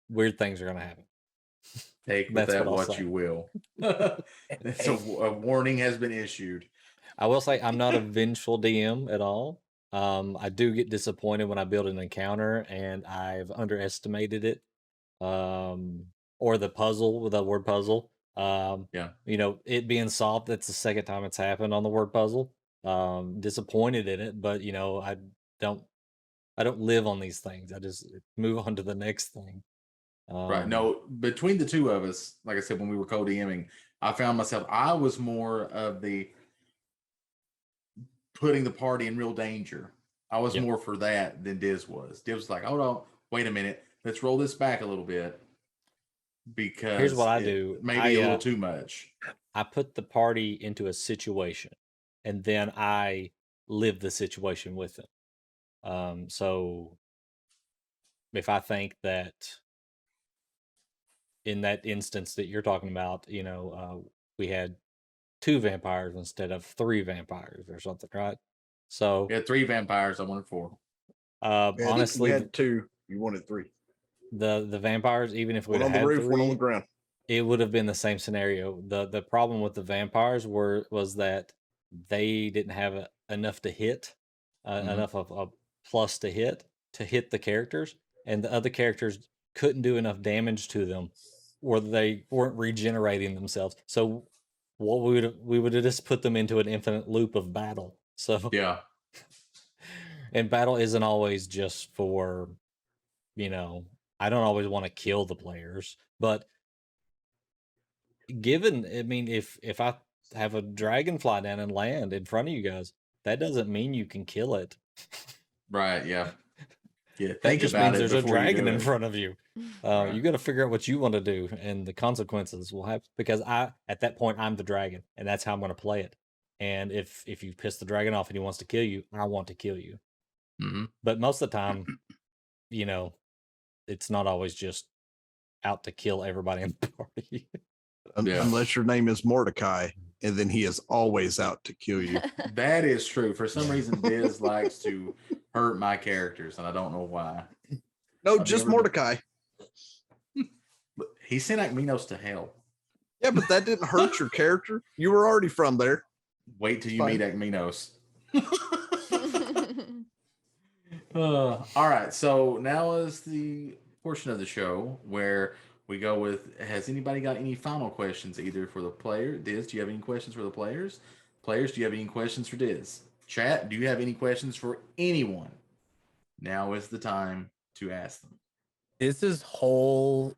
weird things are gonna happen. Take with That's that what what you will. It's a, a warning has been issued. I will say I'm not a vengeful DM at all. Um, I do get disappointed when I build an encounter and I've underestimated it. Um, or the puzzle, with the word puzzle. Um, Yeah. you know, it being solved, that's the second time it's happened on the word puzzle. Um, disappointed in it, but you know, I don't I don't live on these things. I just move on to the next thing. right. Um, No, between the two of us, like I said, when we were co DMing, I found myself, I was more of the putting the party in real danger. I was Yep. more for that than Diz was. Diz was like, hold on, wait a minute. Let's roll this back a little bit. Because here's what I do. may be I, a little uh, too much. I put the party into a situation and then I live the situation with them. Um, so if I think that in that instance that you're talking about, you know, uh, we had two vampires instead of three vampires or something, right? So, We had three vampires. I wanted four. uh, We had- honestly, we had two. You wanted three. the the vampires, even if we One on had the roof, one on the ground. it would have been the same scenario. the The problem with the vampires were was that they didn't have a, enough to hit, uh, Mhm. enough of a plus to hit to hit the characters, and the other characters couldn't do enough damage to them, or they weren't regenerating themselves. So what we would we would have just put them into an infinite loop of battle. So Yeah. and battle isn't always just for you know i don't always want to kill the players but given i mean if if i have a dragon fly down and land in front of you guys that doesn't mean you can kill it Right. Yeah. Yeah. that Think just about means it. there's a dragon in front of you uh, Right. you got to figure out what you want to do and the consequences will have because i at that point i'm the dragon and that's how i'm going to play it and if if you piss the dragon off and he wants to kill you i want to kill you Mhm. but most of the time, you know, it's not always just out to kill everybody in the party. Yeah. Unless your name is Mordecai, and then he is always out to kill you. That is true. For some reason, Diz likes to hurt my characters, and I don't know why. No, I've just never- Mordecai. But he sent Agminos to hell. Yeah, but that didn't hurt your character. You were already from there. Wait till you Fine. meet Agminos. Uh, all right. So now is the portion of the show where we go with Has anybody got any final questions either for the player? Diz, do you have any questions for the players? Players, do you have any questions for Diz? Chat, do you have any questions for anyone? Now is the time to ask them. This is whole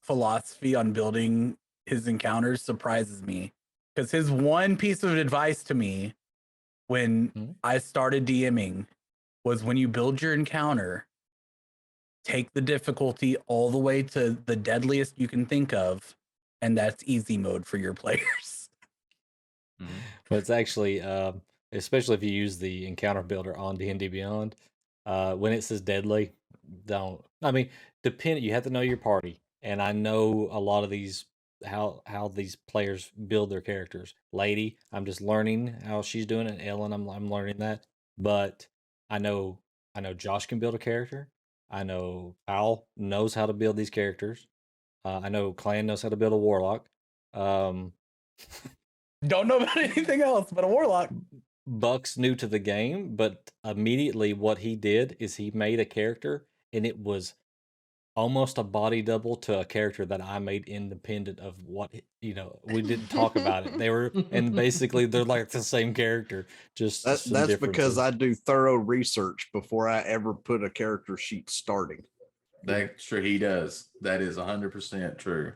philosophy on building his encounters surprises me because his one piece of advice to me when Mhm. I started DMing was when you build your encounter, take the difficulty all the way to the deadliest you can think of, and that's easy mode for your players. But it's actually, um, especially if you use the encounter builder on D and D Beyond, uh, when it says deadly, don't. I mean, depend. You have to know your party, and I know a lot of these how how these players build their characters. Lady, I'm just learning how she's doing it. Ellen, I'm I'm learning that, but I know I know Josh can build a character. I know Al knows how to build these characters. Uh, I know Clan knows how to build a warlock. Um, Don't know about anything else but a warlock. Buck's new to the game, but immediately what he did is he made a character and it was almost a body double to a character that I made independent of what you know. We didn't talk about it. They were and basically they're like the same character. Just That, that's because. I do thorough research before I ever put a character sheet starting. That's true. He does. That is hundred percent true.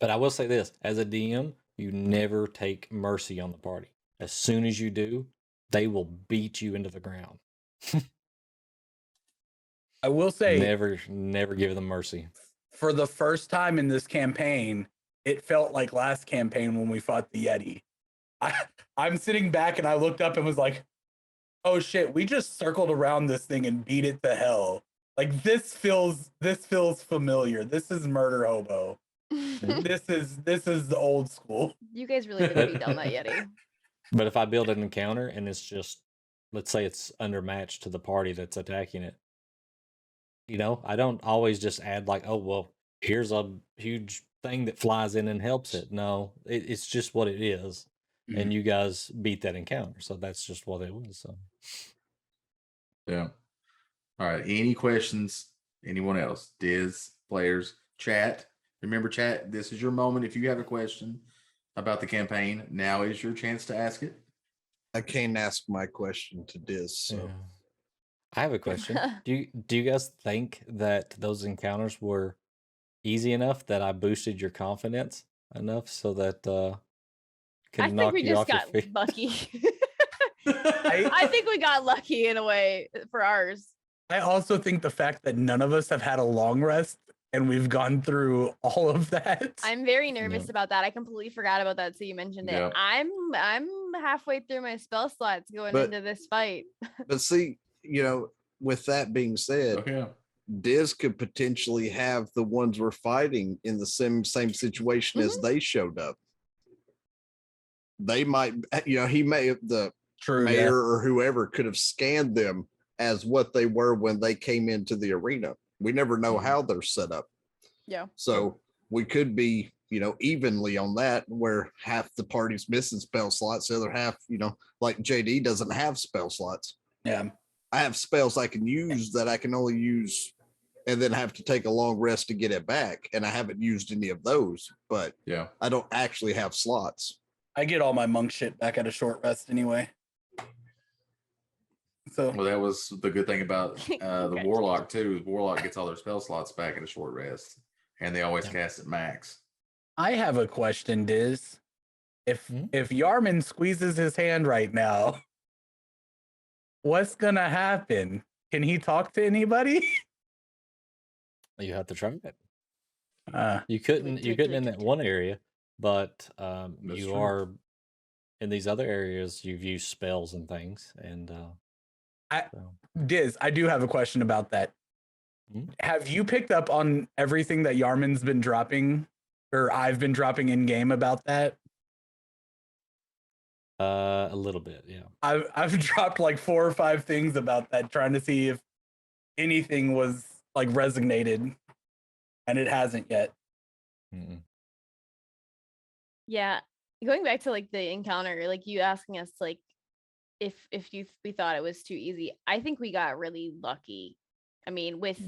But I will say this: as a DM, you never take mercy on the party. As soon as you do, they will beat you into the ground. I will say Never, never give them mercy. for the first time in this campaign, it felt like last campaign when we fought the Yeti. I, I'm sitting back and I looked up and was like, oh shit, we just circled around this thing and beat it to hell. Like this feels this feels familiar. This is murder hobo. This is this is the old school. you guys really did beat down that Yeti. But if I build an encounter and it's just, let's say it's undermatched to the party that's attacking it, you know, I don't always just add like, oh well, here's a huge thing that flies in and helps it. No, it, it's just what it is, and mm-hmm. you guys beat that encounter, so that's just what it was. So Yeah. All right. Any questions? Anyone else? Diz, players, chat. Remember, chat, this is your moment. If you have a question about the campaign, now is your chance to ask it. I can't ask my question to Diz. So Yeah. I have a question. do you do you guys think that those encounters were easy enough that I boosted your confidence enough so that uh can I think we you just off your got feet? lucky. I think we got lucky in a way for ours. I also think the fact that none of us have had a long rest and we've gone through all of that. I'm very nervous about that. I completely forgot about that. So you mentioned it. Yeah. I'm I'm halfway through my spell slots going But- into this fight. but see, you know, with that being said, okay. Diz could potentially have the ones we're fighting in the same same situation as they showed up. They might, you know, he may have the True. mayor yeah. or whoever could have scanned them as what they were when they came into the arena. We never know Mhm. how they're set up. Yeah. So we could be, you know, evenly on that where half the party's missing spell slots, the other half, you know, like JD doesn't have spell slots. Yeah. I have spells I can use that I can only use and then have to take a long rest to get it back. And I haven't used any of those, but Yeah. I don't actually have slots. I get all my monk shit back at a short rest anyway. So Well, that was the good thing about uh, the warlock too. is Warlock gets all their spell slots back at a short rest, and they always Yeah. cast at max. I have a question, Diz. If Hmm? if Yarman squeezes his hand right now, what's gonna happen? Can he talk to anybody? You have to try it. Uh, You couldn't you click, couldn't in that one area, but um you true. are in these other areas you've used spells and things and uh I- so- Diz, I do have a question about that. Hmm? Have you picked up on everything that Yarman's been dropping, or I've been dropping in game about that? Uh a little bit, yeah. I've I've dropped like four or five things about that, trying to see if anything was like resonated, and it hasn't yet. Mm-mm. Yeah. Going back to like the encounter, like you asking us like if if you we thought it was too easy. I think we got really lucky. I mean, with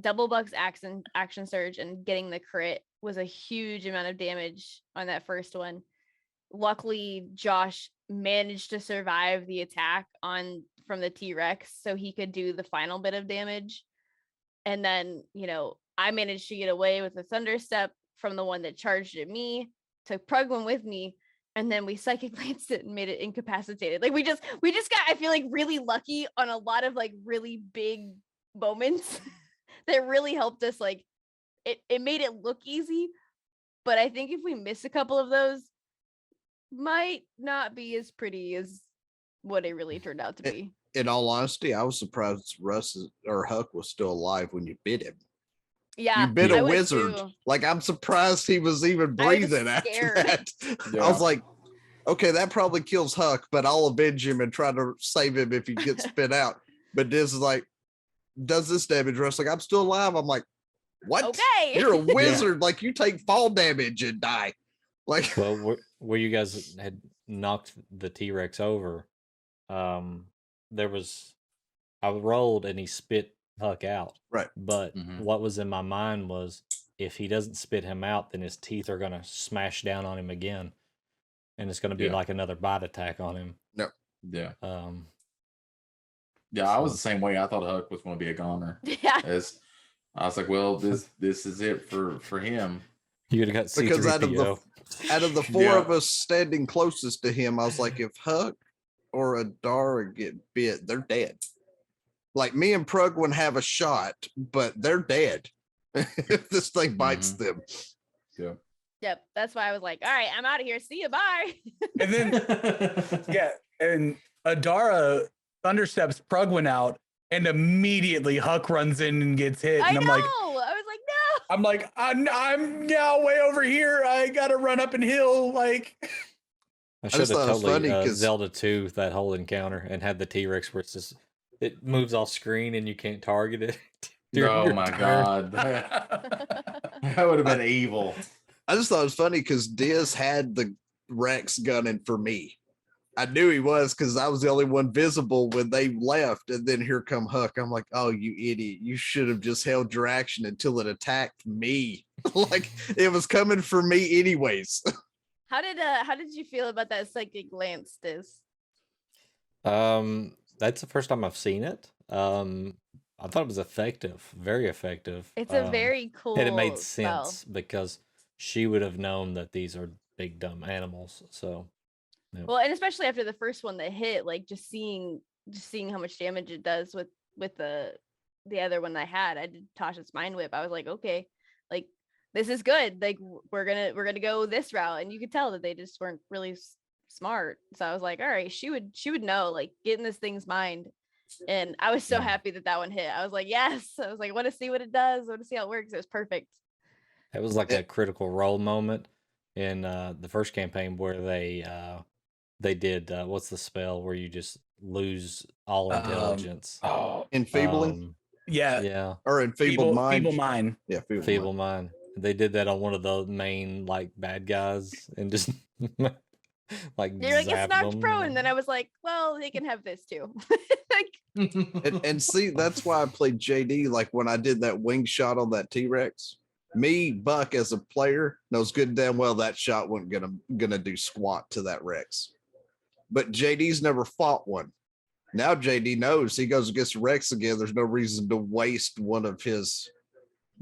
double bucks action action surge and getting the crit was a huge amount of damage on that first one. Luckily, Josh managed to survive the attack on from the T-Rex so he could do the final bit of damage. And then, you know, I managed to get away with a thunder step from the one that charged at me took Prugwin with me, and then we psychic glanced it and made it incapacitated. Like we just we just got I feel like really lucky on a lot of like really big moments that really helped us like it it made it look easy. But I think if we miss a couple of those, might not be as pretty as what it really turned out to be. In all honesty, I was surprised Russ is- or Huck was still alive when you bit him. Yeah, you bit I a wizard. too. Like I'm surprised he was even I was breathing after scared. that. I was like, okay, that probably kills Huck, but I'll avenge him and try to save him if he gets spit out. But this is like, does this damage? Russ like, I'm still alive. I'm like, what? Okay. You're a wizard. Like you take fall damage and die. Like well, where, where you guys had knocked the T Rex over, um, there was I rolled and he spit Huck out. Right. But Mhm. what was in my mind was if he doesn't spit him out, then his teeth are gonna smash down on him again, and it's gonna be Yeah. like another bite attack on him. No. Yeah. Um, Yeah, I was the same way. I thought Huck was going to be a goner. yeah. As I was like, well, this this is it for for him. you would have got C Because out of the- PO. Out of the four Yeah. of us standing closest to him, I was like, if Huck or Adara get bit, they're dead. Like me and Prugwin have a shot, but they're dead if this thing bites mm-hmm. them. Yeah. Yep. That's why I was like, all right, I'm out of here. See you. Bye. And then yeah, and Adara thundersteps Prugwin out, and immediately Huck runs in and gets hit. I And know. I'm like, I was like, no. I'm like, I'm I'm now way over here. I gotta run up and hill. Like, I just should have thought it was totally funny uh, 'cause- Zelda 2 that whole encounter and had the T Rex where it's just it moves off screen and you can't target it. oh my turn. god, that, that would have been evil. I just thought it was funny because Diz had the Rex gunning for me. I knew he was because I was the only one visible when they left. And then here come Huck. I'm like, oh, you idiot. You should have just held your action until it attacked me. like it was coming for me anyways. How did uh how did you feel about that psychic glance, Diz? Um, that's the first time I've seen it. Um, I thought it was effective, very effective. It's a um, very cool and it made spell. sense because she would have known that these are big dumb animals. So Well, and especially after the first one that hit, like just seeing just seeing how much damage it does with with the the other one I had, I did Tasha's mind whip. I was like, okay, like this is good. Like we're gonna we're gonna go this route, and you could tell that they just weren't really s- smart. So I was like, all right, she would she would know like get in this thing's mind. And I was so Yeah. happy that that one hit. I was like, yes. I was like, I want to see what it does. I want to see how it works. It was perfect. it was like a critical role moment in uh, the first campaign where they uh, they did uh, what's the spell where you just lose all Um, intelligence. Oh, Enfeebling Um, yeah, yeah, or enfeebled feeble, mind. feeble mind. Yeah, feeble, feeble mind. mind. They did that on one of the main like bad guys and just like They're like, it's zapped knocked them. prone. And then I was like, well, they can have this too. like, And, and see, that's why I played JD. Like when I did that wing shot on that T Rex, me Buck as a player knows good damn well that shot wasn't gonna gonna do squat to that Rex. But JD's never fought one. Now JD knows he goes against Rex again. There's no reason to waste one of his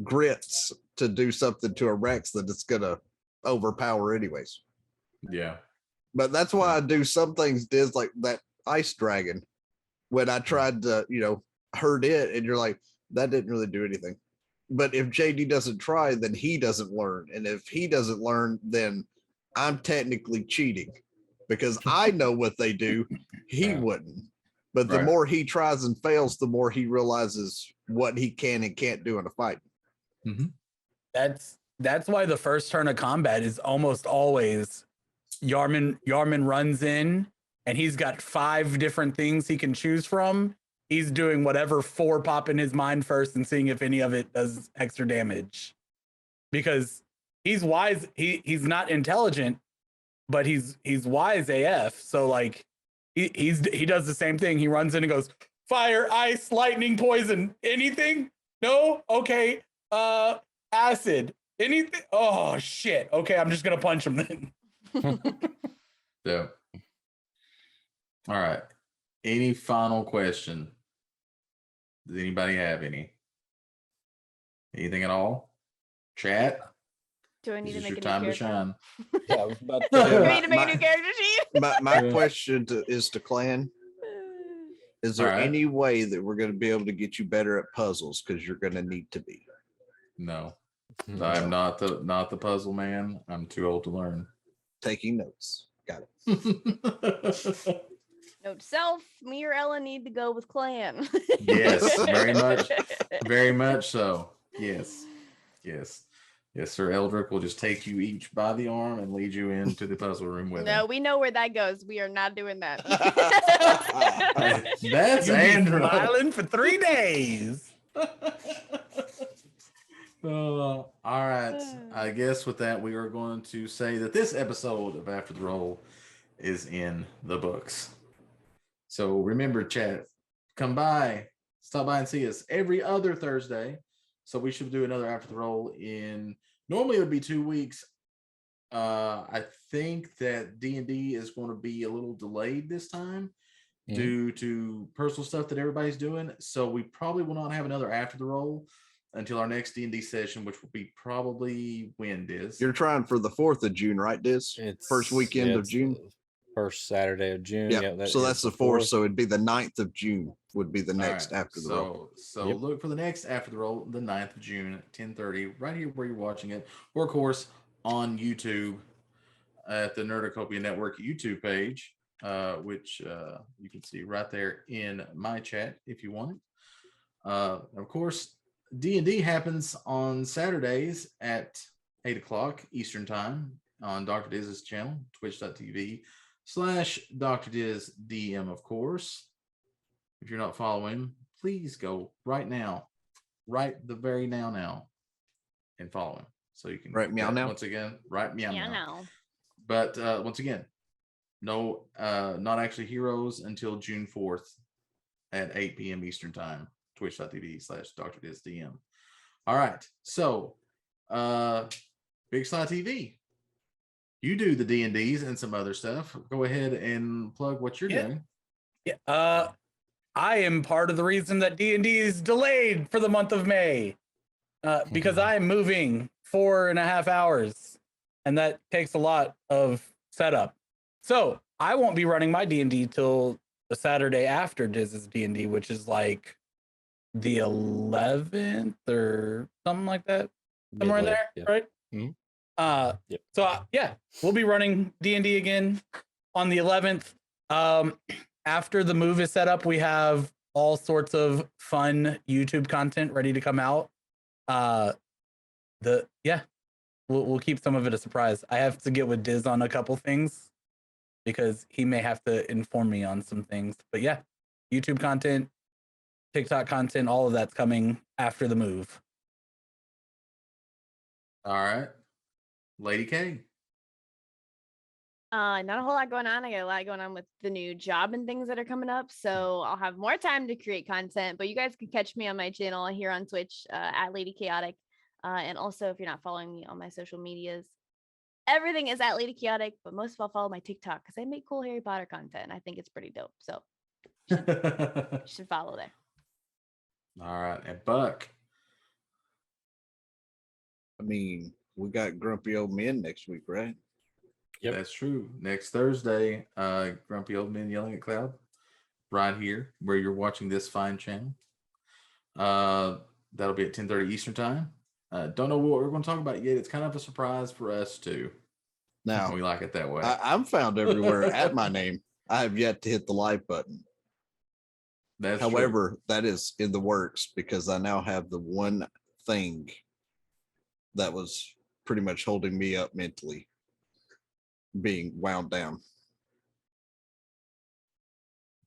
grits to do something to a Rex that it's gonna overpower anyways. yeah. But that's why I do some things Diz like that ice dragon. When I tried to, you know, hurt it, and you're like, that didn't really do anything. But if JD doesn't try, then he doesn't learn. And if he doesn't learn, then I'm technically cheating because I know what they do. He Yeah. wouldn't. But the Right. more he tries and fails, the more he realizes what he can and can't do in a fight. Mm-hmm. That's that's why the first turn of combat is almost always Yarman Yarman runs in and he's got five different things he can choose from. He's doing whatever four pop in his mind first and seeing if any of it does extra damage. Because he's wise, he he's not intelligent, but he's he's wise AF. So like he, he's he does the same thing. He runs in and goes, fire, ice, lightning, poison, anything? No? Okay. Uh acid. Anything? Oh shit. Okay, I'm just gonna punch him then. Yeah. All right. Any final question? Does anybody have any? Anything at all? Chat? Do I need This to make a new time to character? shine. Yeah, I was about Do Yeah, I need to make a new character sheet? My, my question to, is to Clan: Is there Alright. any way that we're going to be able to get you better at puzzles? Because you're going to need to be. No, Mm-hmm. I'm not the not the puzzle man. I'm too old to learn. Taking notes. Got it. Note to self, me or Ella need to go with clan. Yes, very much. Very much so. Yes. Yes. Yes, Sir Eldrick will just take you each by the arm and lead you into the puzzle room with No, him. we know where that goes. We are not doing that. That's You be Andrew. smiling for three days. Uh, all right. I guess with that, we are going to say that this episode of After the Roll is in the books. So remember, chat, come by, stop by and see us every other Thursday. So we should do another After the Roll in normally it would be two weeks. Uh, I think that D and D is going to be a little delayed this time Mhm. due to personal stuff that everybody's doing. So we probably will not have another After the Roll until our next D and D session, which will be probably when Diz. You're trying for the 4th of June, right, Diz? It's First weekend yeah, of it's June? The First Saturday of June. Yeah. Yeah. that so that's the 4th. So it'd be the 9th of June, would be the next right, after the so, roll. So Yep. look for the next after the roll, the 9th of June at 10:30, right here where you're watching it, or of course on YouTube at the Nerdocopia Network YouTube page, uh, which uh, you can see right there in my chat if you want it. Uh, of course, D and D happens on Saturdays at eight o'clock Eastern time on Dr. Diz's channel, twitch.tv slash Dr. Diz DM, of course. If you're not following, please go right now, right the very now now, and follow him. So you can Right get meow now? once again, right meow yeah, now. no. But uh, once again, no, uh, not actually heroes until June 4th at 8 p.m. Eastern time, twitch.tv slash Dr. Diz DM. All right. So, uh, Big Sly TV, you do the D&Ds and some other stuff. Go ahead and plug what you're Yeah. doing. Yeah, uh, I am part of the reason that D and D is delayed for the month of May, uh, because I am moving four and a half hours, and that takes a lot of setup. So I won't be running my D and D till the Saturday after Diz's D and D, which is like the eleventh or something like that somewhere in there, yeah. right? Mhm. Uh, Yep. so uh, yeah, we'll be running D and D again on the 11th. Um, after the move is set up, we have all sorts of fun YouTube content ready to come out. Uh, the yeah, we'll we'll keep some of it a surprise. I have to get with Diz on a couple things because he may have to inform me on some things. But yeah, YouTube content, TikTok content, all of that's coming after the move. All right. Lady K. Uh, not a whole lot going on. I got a lot going on with the new job and things that are coming up. So I'll have more time to create content. But you guys can catch me on my channel here on Twitch uh, at Lady Chaotic. Uh, and also, if you're not following me on my social medias, everything is at Lady Chaotic. But most of all, follow my TikTok because I make cool Harry Potter content. and I think it's pretty dope. So you should follow there. All right. And Buck. I mean, we got grumpy old men next week, right? Yep. That's true. Next Thursday, uh, Grumpy Old Men Yelling at Cloud, right here where you're watching this fine channel. Uh, that'll be at 10:30 Eastern time. Uh, don't know what we're going to talk about yet. It's kind of a surprise for us too. Now, We like it that way. I, I'm found everywhere at my name. I have yet to hit the like button. That's true. However, that is in the works because I now have the one thing that was pretty much holding me up mentally being wound down.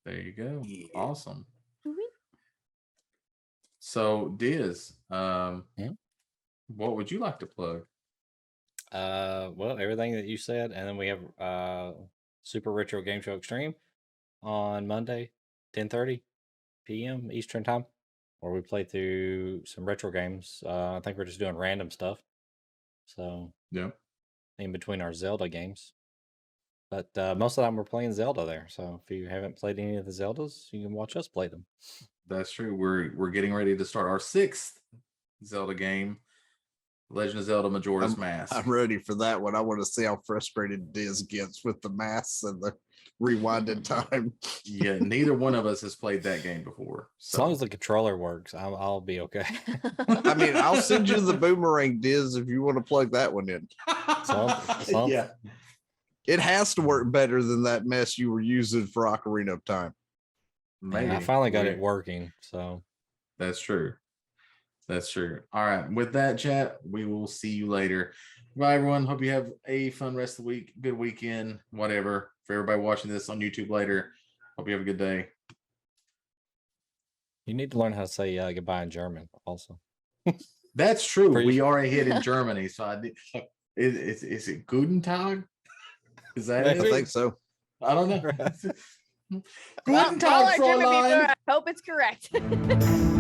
there you go. Yeah. Awesome. Mhm. So, Diz, um, Yeah. what would you like to plug? Uh, well, everything that you said, and then we have uh Super Retro Game Show Extreme on Monday, ten thirty p.m. Eastern Time, where we play through some retro games. Uh, I think we're just doing random stuff. So Yeah. in between our Zelda games, but uh, most of the time we're playing Zelda there. So if you haven't played any of the Zeldas, you can watch us play them. That's true. We're we're getting ready to start our sixth Zelda game Legend of Zelda Majora's I'm- Mask. I'm ready for that one. I want to see how frustrated Diz gets with the masks and the rewinded time. yeah, neither one of us has played that game before. As long as the controller works, I'll, I'll be okay. I mean, I'll send you the boomerang Diz if you want to plug that one in. So- so- yeah, It has to work better than that mess you were using for Ocarina of Time. And I finally got We- it working. So That's true. That's true. All right. With that, chat, we will see you later. Bye, everyone. Hope you have a fun rest of the week, good weekend, whatever. For everybody watching this on YouTube later, hope you have a good day. you need to learn how to say uh, goodbye in German also. That's true. For you- We are a hit in Germany, so I did. Is, is, is it Guten Tag? Is that I it? think so. I don't know. well, Guten all our Tag, German people, Fräulein. I hope it's correct.